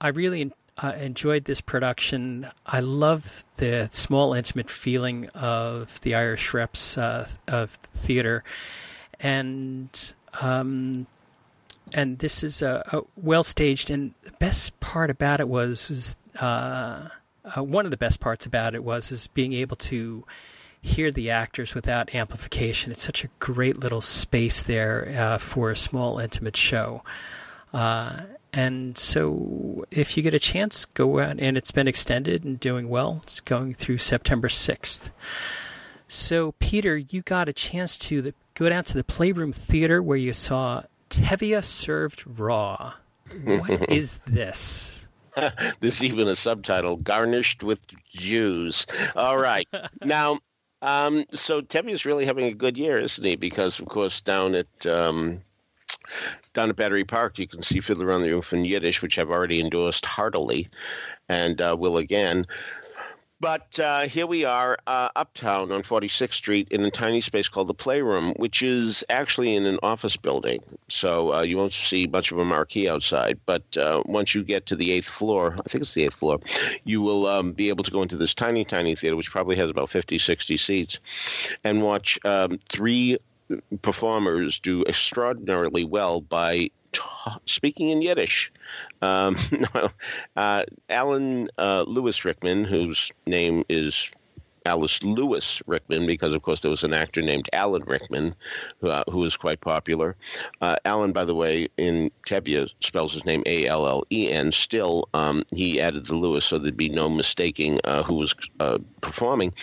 I really uh, enjoyed this production. I love the small, intimate feeling of the Irish Reps uh, of theater, and um, and this is a, well staged. And the best part about it was was uh, uh, one of the best parts about it was is being able to hear the actors without amplification. It's such a great little space there uh, for a small, intimate show. Uh, and so, if you get a chance, go out, and it's been extended and doing well. It's going through September 6th. So, Peter, you got a chance to the, go down to the Playroom Theater where you saw Tevye served raw. What is this? There's even a subtitle garnished with Jews. All right. now, um, so Tevye is really having a good year, isn't he? Because, of course, down at. Um, down at Battery Park, you can see Fiddler on the Roof in Yiddish, which I've already endorsed heartily and uh, will again. But uh, here we are uh, uptown on 46th Street in a tiny space called the Playroom, which is actually in an office building. So uh, you won't see much of a marquee outside. But uh, once you get to the eighth floor, I think it's the eighth floor, you will um, be able to go into this tiny, tiny theater, which probably has about 50, 60 seats, and watch um, three performers do extraordinarily well by speaking in Yiddish. Um, uh, Allen uh, Lewis Rickman, whose name is Allen Lewis Rickman, because of course there was an actor named Alan Rickman, uh, who was quite popular. Uh, Allen, by the way, in Tevye spells his name A L L E N. Still, um, he added the Lewis so there'd be no mistaking uh, who was uh, performing.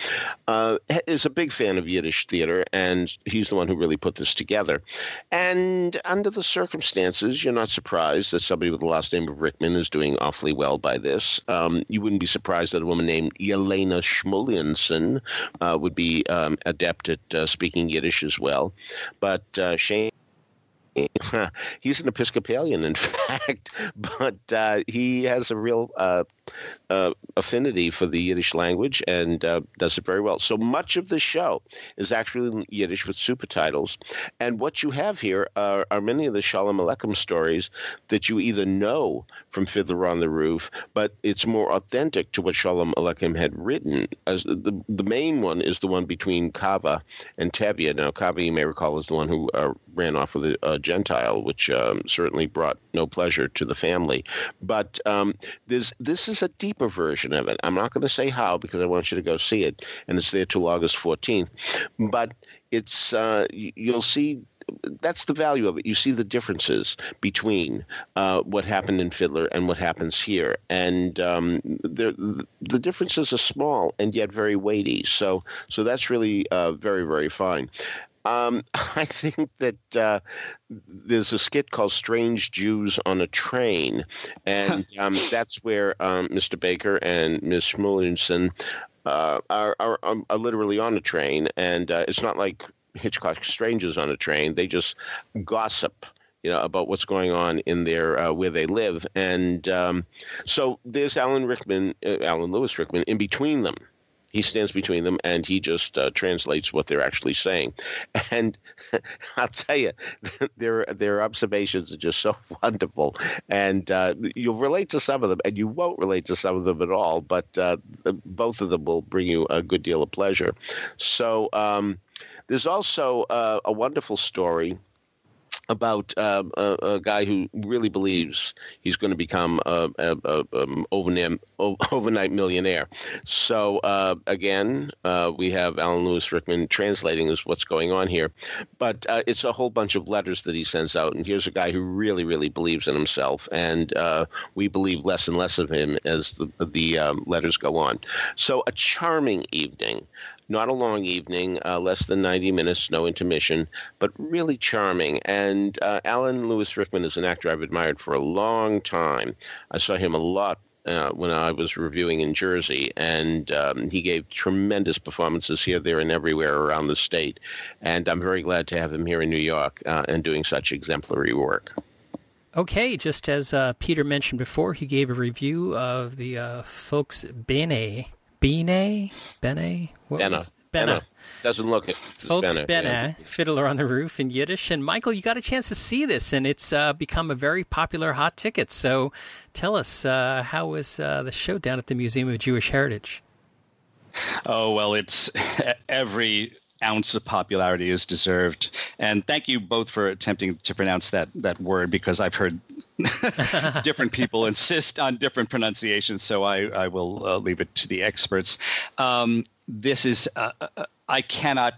Uh, is a big fan of Yiddish theater, and he's the one who really put this together. And under the circumstances, you're not surprised that somebody with the last name of Rickman is doing awfully well by this. Um, you wouldn't be surprised that a woman named Yelena Shmulenson uh, would be um, adept at uh, speaking Yiddish as well. But uh, Shane he's an Episcopalian, in fact, but uh, he has a real uh, uh, affinity for the Yiddish language and uh, does it very well. So much of the show is actually in Yiddish with super titles. And what you have here are, are many of the Shalom Aleichem stories that you either know from Fiddler on the Roof, but it's more authentic to what Shalom Aleichem had written. As the, the main one is the one between Chava and Tevye. Now, Chava, you may recall, is the one who uh, ran off with a, Gentile, which um, certainly brought no pleasure to the family. But um, this is a version of it. I'm not going to say how because I want you to go see it, and it's there till August 14th. But it's uh, you'll see that's the value of it. You see the differences between uh, what happened in Fiddler and what happens here, and um, the differences are small and yet very weighty. So, so that's really uh, very, very fine. Um, I think that uh, there's a skit called "Strange Jews on a Train," and um, that's where um, Mr. Baker and Ms. Shmulenson uh, are, are, um, are, literally on a train, and uh, it's not like Hitchcock strangers on a train. They just gossip you know, about what's going on in their uh, where they live. And um, so there's Allen Rickman, uh, Allen Lewis Rickman, in between them. He stands between them and he just uh, translates what they're actually saying. And I'll tell you, their their observations are just so wonderful. And uh, you'll relate to some of them, and you won't relate to some of them at all. But uh, both of them will bring you a good deal of pleasure. So um, there's also uh, a wonderful story about uh, a, a, guy who really believes he's going to become a, a, a um, overnight, overnight millionaire. So uh, again, uh, we have Allen Lewis Rickman translating is what's going on here, but uh, it's a whole bunch of letters that he sends out. And here's a guy who really, really believes in himself, and uh, we believe less and less of him as the the um, letters go on. So a charming evening. Not a long evening, uh, less than 90 minutes, no intermission, but really charming. And uh, Allen Lewis Rickman is an actor I've admired for a long time. I saw him a lot uh, when I was reviewing in Jersey, and um, he gave tremendous performances here, there, and everywhere around the state. And I'm very glad to have him here in New York uh, and doing such exemplary work. Okay, just as uh, Peter mentioned before, he gave a review of the uh, folks Bene Bene? Bene? What Benna. Benna. Doesn't look it. Folks Benna, Benna yeah. Fiddler on the Roof in Yiddish. And Michael, you got a chance to see this, and it's uh, become a very popular hot ticket. So tell us, uh, how was uh, the show down at the Museum of Jewish Heritage? Oh, well, it's every ounce of popularity is deserved. And thank you both for attempting to pronounce that that word because I've heard different people insist on different pronunciations. So I I will uh, leave it to the experts. Um, this is uh, uh I cannot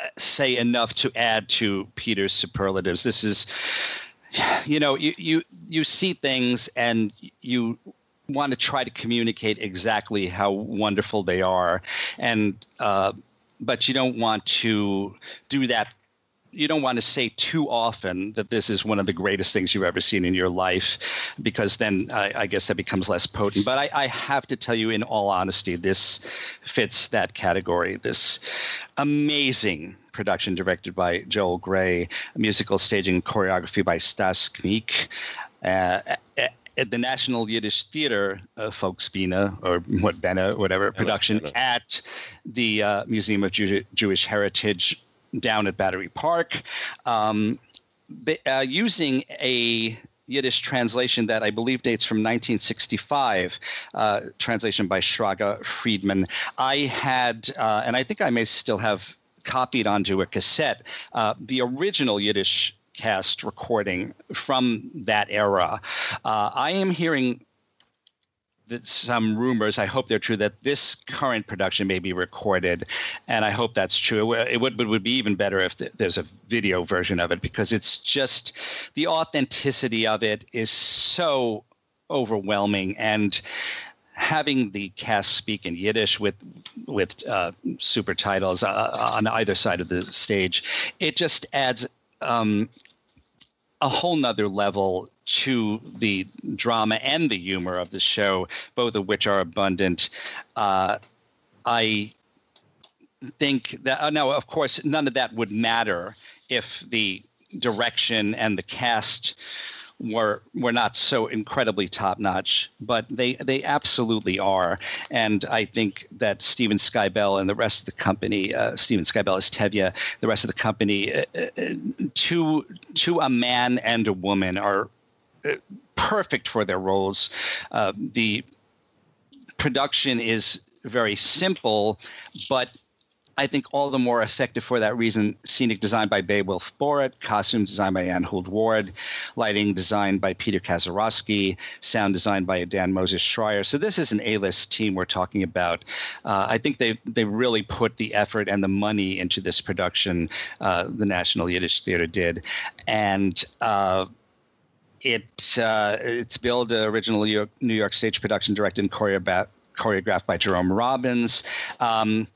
uh, say enough to add to Peter's superlatives. This is you know you you you see things and you want to try to communicate exactly how wonderful they are and uh, but you don't want to do that you don't want to say too often that this is one of the greatest things you've ever seen in your life, because then I, I guess that becomes less potent. But I, I, have to tell you, in all honesty, this fits that category. This amazing production directed by Joel Grey, musical staging choreography by Stas Kmiec. Uh, at the National Yiddish Theater uh, Folksbiene, or what Bena, whatever production at the uh, Museum of Jew- Jewish Heritage down at Battery Park, um, uh, using a Yiddish translation that I believe dates from 1965, uh, translation by Shraga Friedman. I had, uh, and I think I may still have copied onto a cassette, uh, the original Yiddish cast recording from that era. Uh, I am hearing some rumors. I hope they're true that this current production may be recorded, and I hope that's true. It would, it would be even better if there's a video version of it because it's just the authenticity of it is so overwhelming and having the cast speak in Yiddish with with uh, super titles uh, on either side of the stage, it just adds um, a whole nother level to the drama and the humor of the show, both of which are abundant. Uh, I think that uh, now, of course, none of that would matter if the direction and the cast were were not so incredibly top notch, but they they absolutely are. And I think that Steven Skybell and the rest of the company, uh, Steven Skybell is Tevye, the rest of the company, uh, uh, to to a man and a woman are uh, perfect for their roles. Uh, the production is very simple, but I think all the more effective for that reason. Scenic design by Beowulf Boritt, costumes designed by Ann Hould Ward, lighting designed by Peter Kaczorowski, sound designed by Dan Moses Schreier. So this is an A-list team we're talking about. Uh, I think they they really put the effort and the money into this production. Uh, the National Yiddish Theater did, and. Uh, it uh, it's billed uh, original New York, New York stage production directed and choreographed choreographed by Jerome Robbins. Um,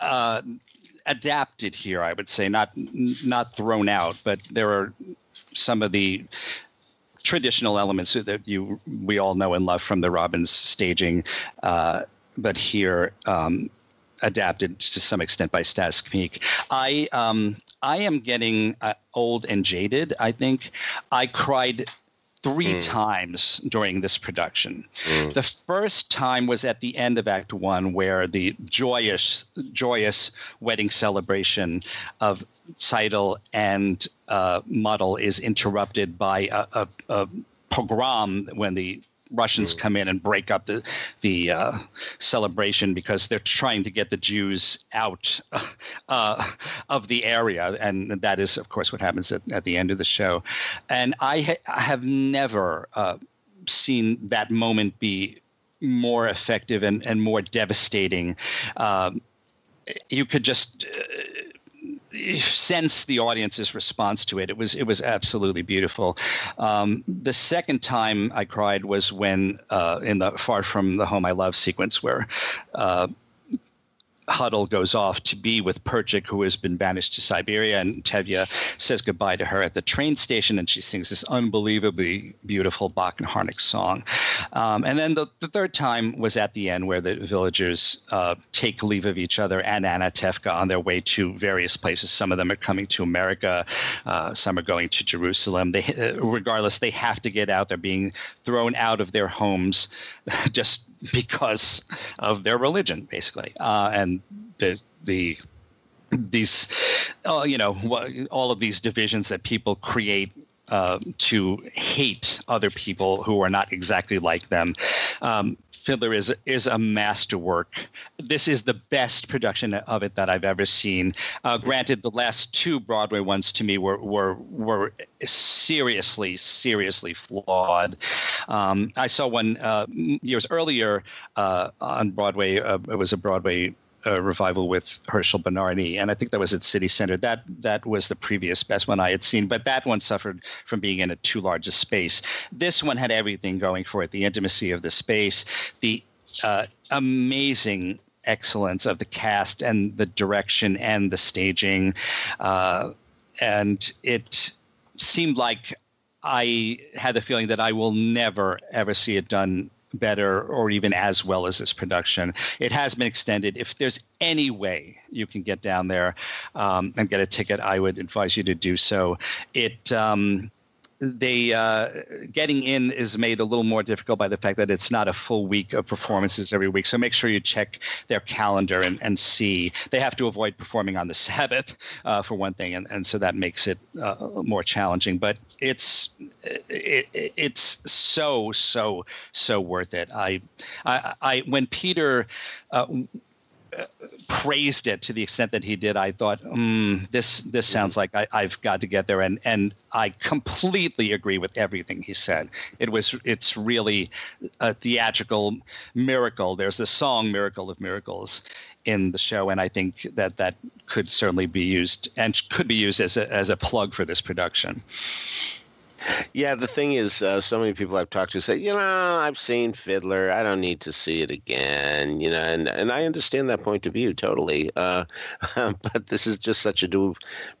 uh, adapted here, I would say, not not thrown out, but there are some of the traditional elements that you we all know and love from the Robbins staging, uh, but here um, adapted to some extent by Stas Kmiec. I um, I am getting uh, old and jaded. I think I cried three mm. times during this production. Mm. The first time was at the end of Act One, where the joyous, joyous wedding celebration of Tzeitel and uh, Motel is interrupted by a, a, a pogrom when the Russians come in and break up the the uh, celebration because they're trying to get the Jews out uh, of the area, and that is, of course, what happens at, at the end of the show. And I, ha- I have never uh, seen that moment be more effective and, and more devastating. Um, you could just uh, sense the audience's response to it. It was it was absolutely beautiful. Um, the second time I cried was when uh, in the Far From the Home I Love sequence where. Uh, Hodel goes off to be with Perchik, who has been banished to Siberia, and Tevye says goodbye to her at the train station, and she sings this unbelievably beautiful Bock and Harnick song. Um, and then the, the, third time was at the end, where the villagers uh, take leave of each other and Anatevka on their way to various places. Some of them are coming to America, uh, some are going to Jerusalem. They, uh, regardless, they have to get out. They're being thrown out of their homes just because of their religion, basically. Uh, and the the these, uh, you know, all of these divisions that people create uh, to hate other people who are not exactly like them. Um, Fiddler is is a masterwork. This is the best production of it that I've ever seen. Uh, granted, the last two Broadway ones to me were were were seriously seriously flawed. Um, I saw one uh, years earlier uh, on Broadway. Uh, it was a Broadway a revival with Herschel Bernardi, and I think that was at City Center. That that was the previous best one I had seen, but that one suffered from being in a too large a space. This one had everything going for it: the intimacy of the space, the uh, amazing excellence of the cast, and the direction and the staging, uh, and it seemed like I had the feeling that I will never ever see it done better or even as well as this production. It has been extended. If there's any way you can get down there um, and get a ticket, I would advise you to do so. It um, they uh, getting in is made a little more difficult by the fact that it's not a full week of performances every week. So make sure you check their calendar and, and see. They have to avoid performing on the Sabbath uh, for one thing, and, and so that makes it uh, more challenging. But it's it, it's so so so worth it. I I, I when Peter uh, praised it to the extent that he did, I thought, mm, this this sounds like I, have got to get there, and and I completely agree with everything he said. It was it's really a theatrical miracle. There's the song "Miracle of Miracles" in the show, and I think that that could certainly be used and could be used as a as a plug for this production. Yeah, the thing is, uh, so many people I've talked to say, you know, I've seen Fiddler. I don't need to see it again. You know, and and I understand that point of view totally. Uh, but this is just such a new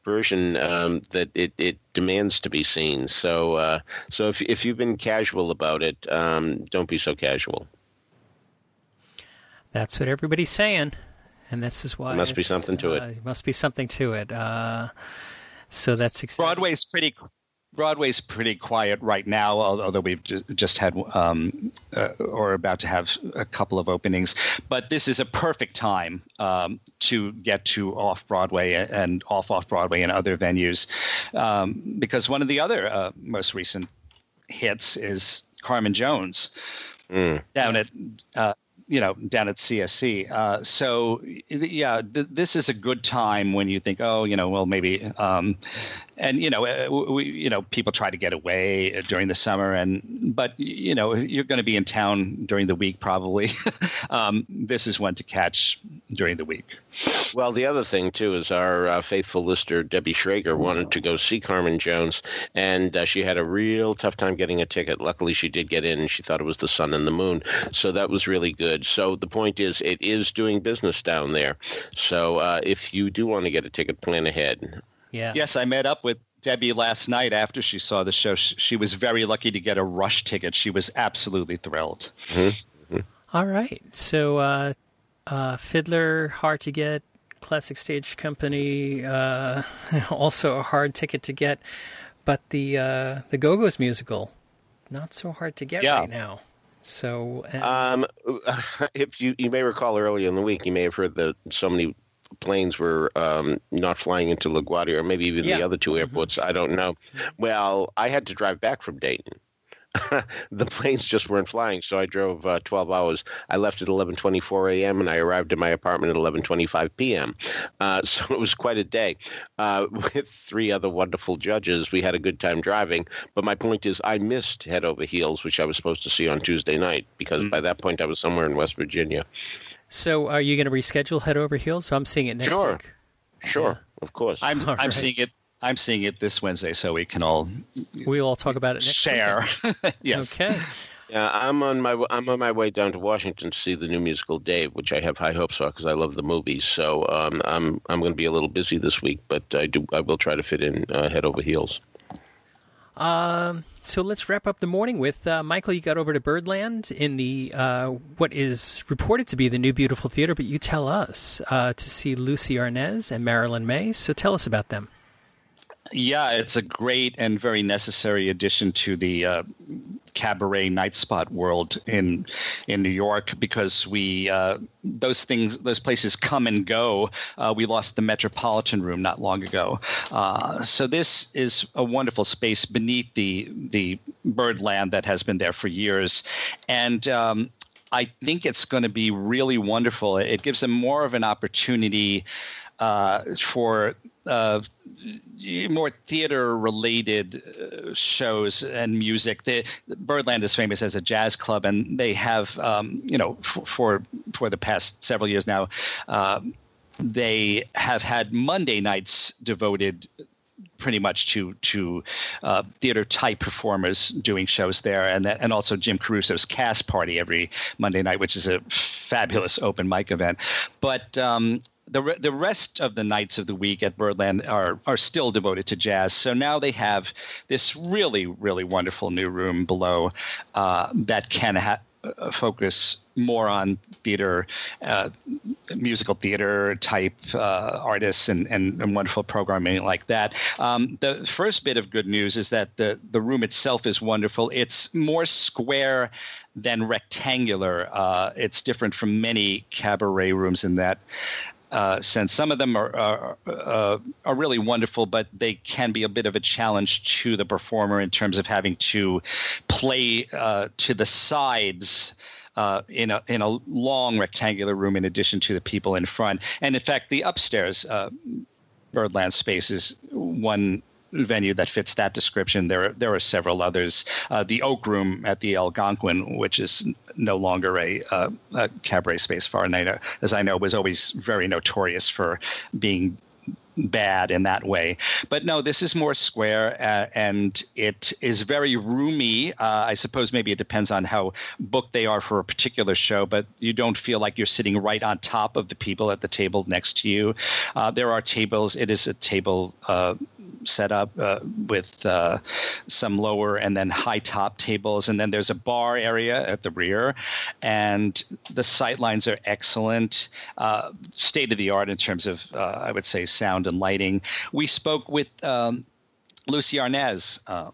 version um, that it, it demands to be seen. So uh, so if if you've been casual about it, um, don't be so casual. That's what everybody's saying, and this is why there must be something to it. Uh, must be something to it. Uh, so that's exciting. Broadway's pretty Broadway's pretty quiet right now, although we've just had um, uh, or about to have a couple of openings. But this is a perfect time um, to get to off Broadway and off off Broadway and other venues, um, because one of the other uh, most recent hits is Carmen Jones mm. down at uh, you know down at CSC. Uh, so yeah, th- this is a good time when you think, oh, you know, well maybe um, and you know, uh, we, you know, people try to get away during the summer, and but you know, you're going to be in town during the week probably. um, this is one to catch during the week. Well, the other thing too is our uh, faithful listener Debbie Schrager wanted to go see Carmen Jones, and uh, she had a real tough time getting a ticket. Luckily, she did get in, and she thought it was the sun and the moon, so that was really good. So the point is, it is doing business down there. So uh, if you do want to get a ticket, plan ahead. Yeah. Yes, I met up with Debbie last night after she saw the show. She was very lucky to get a rush ticket. She was absolutely thrilled. Mm-hmm. mm-hmm. All right. So, uh, uh, Fiddler, hard to get. Classic Stage Company, uh, also a hard ticket to get. But the uh, the Go Go's musical, not so hard to get Yeah. right now. So and- Um, if you you may recall earlier in the week, you may have heard that so many planes were um, not flying into LaGuardia, or maybe even Yeah. the other two airports. I don't know. Well, I had to drive back from Dayton. the planes just weren't flying, so I drove uh, 12 hours. I left at 11:24 a.m. and I arrived at my apartment at 11:25 p.m. Uh, so it was quite a day. Uh, with three other wonderful judges, we had a good time driving. But my point is, I missed Head Over Heels, which I was supposed to see on Tuesday night because by that point I was somewhere in West Virginia. So are you going to reschedule Head Over Heels? So I'm seeing it next Sure. week. Sure, of course. I'm All I'm right. seeing it. I'm seeing it this Wednesday, so we can all We'll all talk about it next share. weekend. yes. Okay. Yeah, I'm on my I'm on my way down to Washington to see the new musical Dave, which I have high hopes for because I love the movies. So um, I'm I'm going to be a little busy this week, but I do I will try to fit in uh, head over heels. Um, so let's wrap up the morning with uh, Michael. You got over to Birdland in the uh, what is reported to be the new beautiful theater, but you tell us uh, to see Lucie Arnaz and Marilyn Maye. So tell us about them. Yeah, it's a great and very necessary addition to the uh, cabaret night spot world in in New York because we uh, those things those places come and go. Uh, we lost the Metropolitan Room not long ago, uh, so this is a wonderful space beneath the the Birdland that has been there for years, and. Um, I think it's going to be really wonderful. It gives them more of an opportunity uh, for uh, more theater related shows and music. The, Birdland is famous as a jazz club, and they have, um, you know, for for the past several years now, uh, they have had Monday nights devoted pretty much to to uh, theater type performers doing shows there, and that, and also Jim Caruso's Cast Party every Monday night, which is a fabulous open mic event. But um, the the rest of the nights of the week at Birdland are are still devoted to jazz. So now they have this really really wonderful new room below uh, that can ha- uh, focus more on theater, uh, musical theater type uh, artists and, and, and wonderful programming like that. Um, the first bit of good news is that the, the room itself is wonderful. It's more square than rectangular. Uh, it's different from many cabaret rooms in that uh, sense. Some of them are are, uh, are really wonderful, but they can be a bit of a challenge to the performer in terms of having to play uh, to the sides. Uh, in a in a long rectangular room, in addition to the people in front, and in fact, the upstairs uh, Birdland space is one venue that fits that description. There are, there are several others. Uh, the Oak Room at the Algonquin, which is no longer a, uh, a cabaret space, I know, as I know, was always very notorious for being bad in that way. But no, this is more square uh, and it is very roomy. Uh, I suppose maybe it depends on how booked they are for a particular show, but you don't feel like you're sitting right on top of the people at the table next to you. Uh, there are tables. It is a table set up uh, with uh, some lower and then high top tables. And then there's a bar area at the rear. And the sight lines are excellent, uh, state of the art in terms of, uh, I would say, sound and lighting. We spoke with um, Lucie Arnaz. Um,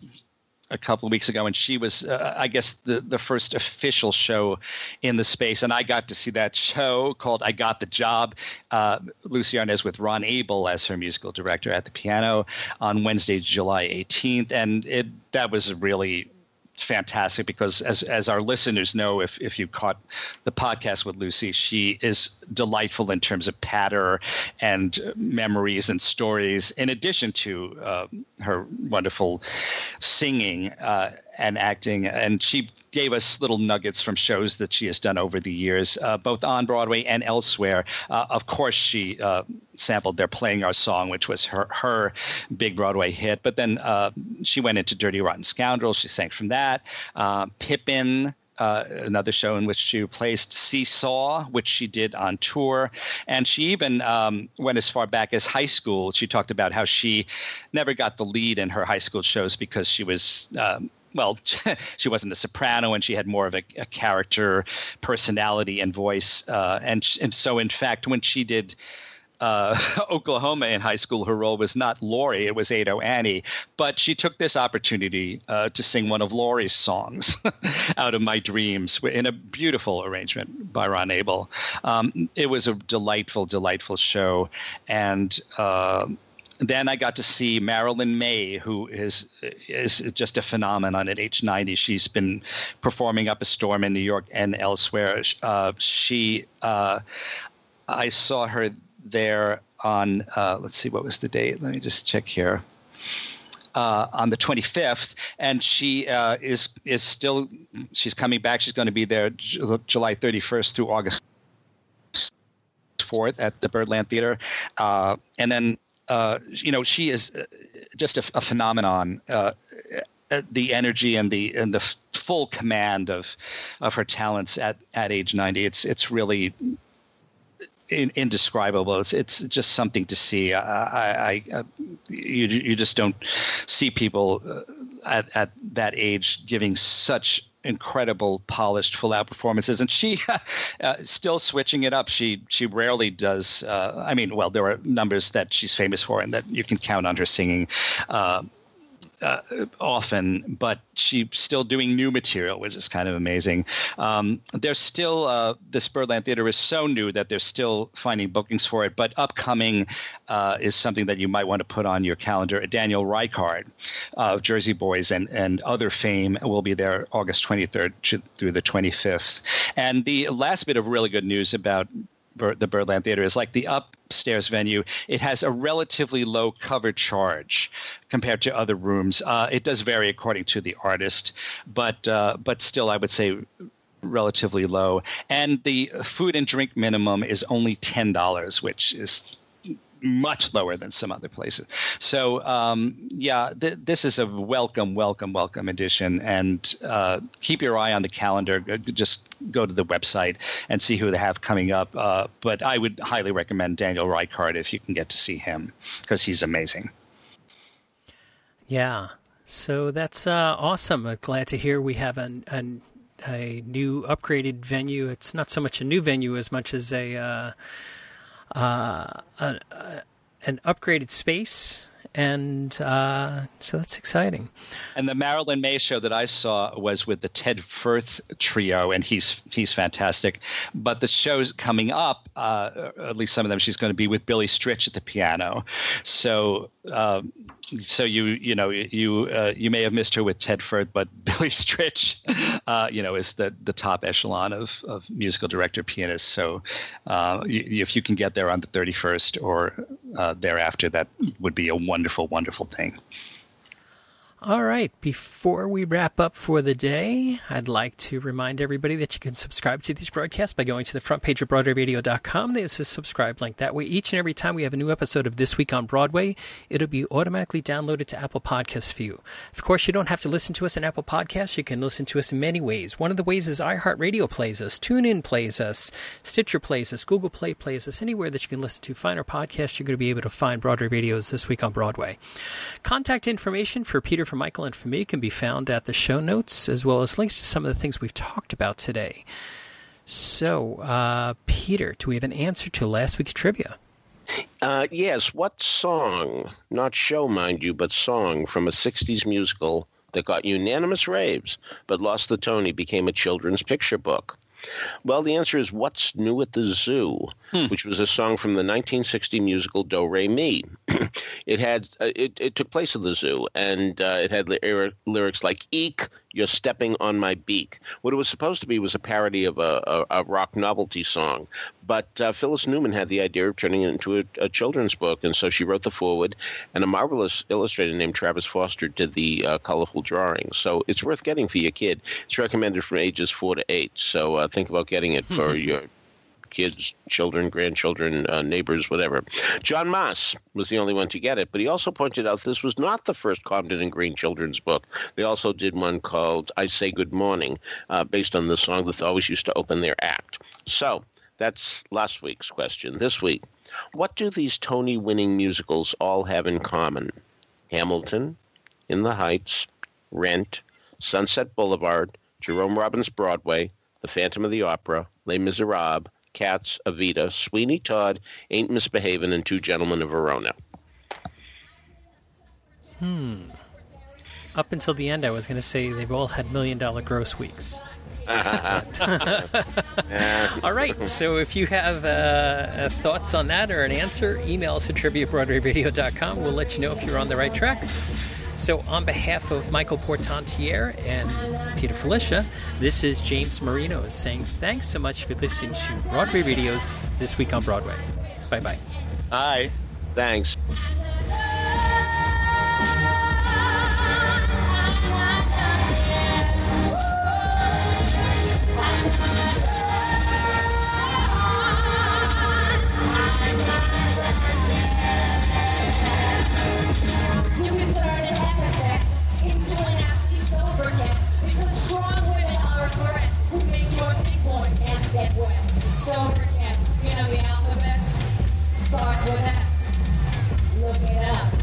a couple of weeks ago, and she was, uh, I guess, the, the first official show in the space. And I got to see that show called I Got the Job. Uh, Lucie Arnaz with Ron Abel as her musical director at the piano on Wednesday, July 18th. And it that was really fantastic because as as our listeners know if if you caught the podcast with Lucie she is delightful in terms of patter and memories and stories in addition to uh, her wonderful singing. Uh, and acting and she gave us little nuggets from shows that she has done over the years uh, both on Broadway and elsewhere uh, of course she uh, sampled "They're Playing Our Song," which was her her big Broadway hit. But then uh, she went into "Dirty Rotten Scoundrels." She sang from that. Uh, Pippin. Uh, another show in which she replaced Seesaw, which she did on tour. And she even um, went as far back as high school. She talked about how she never got the lead in her high school shows because she was. Um, well, she wasn't a soprano, and she had more of a, a character, personality, and voice. Uh, and and so, in fact, when she did uh, Oklahoma in high school, her role was not Laurey, it was Ado Annie. But she took this opportunity uh, to sing one of Laurey's songs, Out of My Dreams, in a beautiful arrangement by Ron Abel. Um, it was a delightful, delightful show. And uh, then I got to see Marilyn Maye, who is is just a phenomenon at age 90. She's been performing up a storm in New York and elsewhere. Uh, she, uh, I saw her there on uh, let's see what was the date let me just check here uh, on the 25th, and she uh, is is still she's coming back. She's going to be there J- July 31st through August 4th at the Birdland Theater, uh, and then uh, you know she is uh, just a, a phenomenon. the energy and the and the full command of of her talents at at age 90 it's it's really in, indescribable. It's it's just something to see. I, I, I uh, you you just don't see people uh, at at that age giving such incredible polished full out performances. And she uh, still switching it up she she rarely does uh, i mean well there are numbers that she's famous for and that you can count on her singing uh, uh, often, but she's still doing new material, which is kind of amazing. Um, there's still uh, this Birdland Theater is so new that they're still finding bookings for it. But upcoming uh, is something that you might want to put on your calendar. Daniel Reichard of Jersey Boys and and other fame will be there August 23rd through the 25th. And the last bit of really good news about the Birdland Theater is like the upstairs venue. It has a relatively low cover charge compared to other rooms. Uh, it does vary according to the artist, but uh, but still, I would say relatively low. And the food and drink minimum is only ten dollars, which is much lower than some other places. So um, yeah, th- this is a welcome, welcome, welcome edition. And uh, keep your eye on the calendar. Just go to the website and see who they have coming up. Uh, but I would highly recommend Daniel Reichard if you can get to see him because he's amazing. Yeah. So that's uh, awesome. I'm glad to hear we have an, an, a new upgraded venue. It's not so much a new venue as much as a uh, uh, a, an upgraded space. And uh, so that's exciting. And the Marilyn Maye show that I saw was with the Ted Firth trio, and he's he's fantastic. But the shows coming up, uh, at least some of them, she's going to be with Billy Stritch at the piano. So uh, so you you know you uh, you may have missed her with Ted Firth, but Billy Stritch, uh, you know, is the the top echelon of of musical director pianist. So uh, you, if you can get there on the 31st or uh, thereafter, that would be a wonderful wonderful thing. All right. Before we wrap up for the day, I'd like to remind everybody that you can subscribe to these broadcasts by going to the front page of BroadwayRadio.com. There's a subscribe link. That way, each and every time we have a new episode of This Week on Broadway, it'll be automatically downloaded to Apple Podcasts for you. Of course, you don't have to listen to us in Apple Podcasts. You can listen to us in many ways. One of the ways is iHeartRadio plays us, TuneIn plays us, Stitcher plays us, Google Play plays us. Anywhere that you can listen to find our podcast, you're going to be able to find Broadway Radio's This Week on Broadway. Contact information for Peter for Michael and for me can be found at the show notes, as well as links to some of the things we've talked about today. So, uh, Peter, do we have an answer to last week's trivia? Uh, yes. What song, not show, mind you, but song from a 60s musical that got unanimous raves but lost the Tony became a children's picture book? Well, the answer is What's New at the Zoo, hmm. which was a song from the 1960 musical Do Re Mi. it had uh, it, it took place at the zoo, and uh, it had ly- lyrics like "Eek, you're stepping on my beak." What it was supposed to be was a parody of a, a, a rock novelty song, but uh, Phyllis Newman had the idea of turning it into a, a, children's book, and so she wrote the foreword, and a marvelous illustrator named Travis Foster did the uh, colorful drawings. So it's worth getting for your kid. It's recommended from ages four to eight. So uh, think about getting it for your kids, children, grandchildren, uh, neighbors, whatever. John Moss was the only one to get it, but he also pointed out this was not the first Comden and Green children's book. They also did one called I Say Good Morning, uh, based on the song that they always used to open their act. So that's last week's question. This week, what do these Tony winning musicals all have in common? Hamilton, In the Heights, Rent, Sunset Boulevard, Jerome Robbins Broadway, The Phantom of the Opera, Les Miserables, Cats, Evita, Sweeney Todd, Ain't Misbehavin', and Two Gentlemen of Verona. Hmm. Up until the end, I was going to say they've all had million dollar gross weeks. All right. So if you have uh, uh, thoughts on that or an answer, email us at trivia at. We'll let you know if you're on the right track. So, on behalf of Michael Portantiere and Peter Filichia, this is James Marino saying thanks so much for listening to Broadway Radio's This Week on Broadway. Bye bye. Bye. Thanks. So Stoner Camp. You know the alphabet starts with S. Look it up.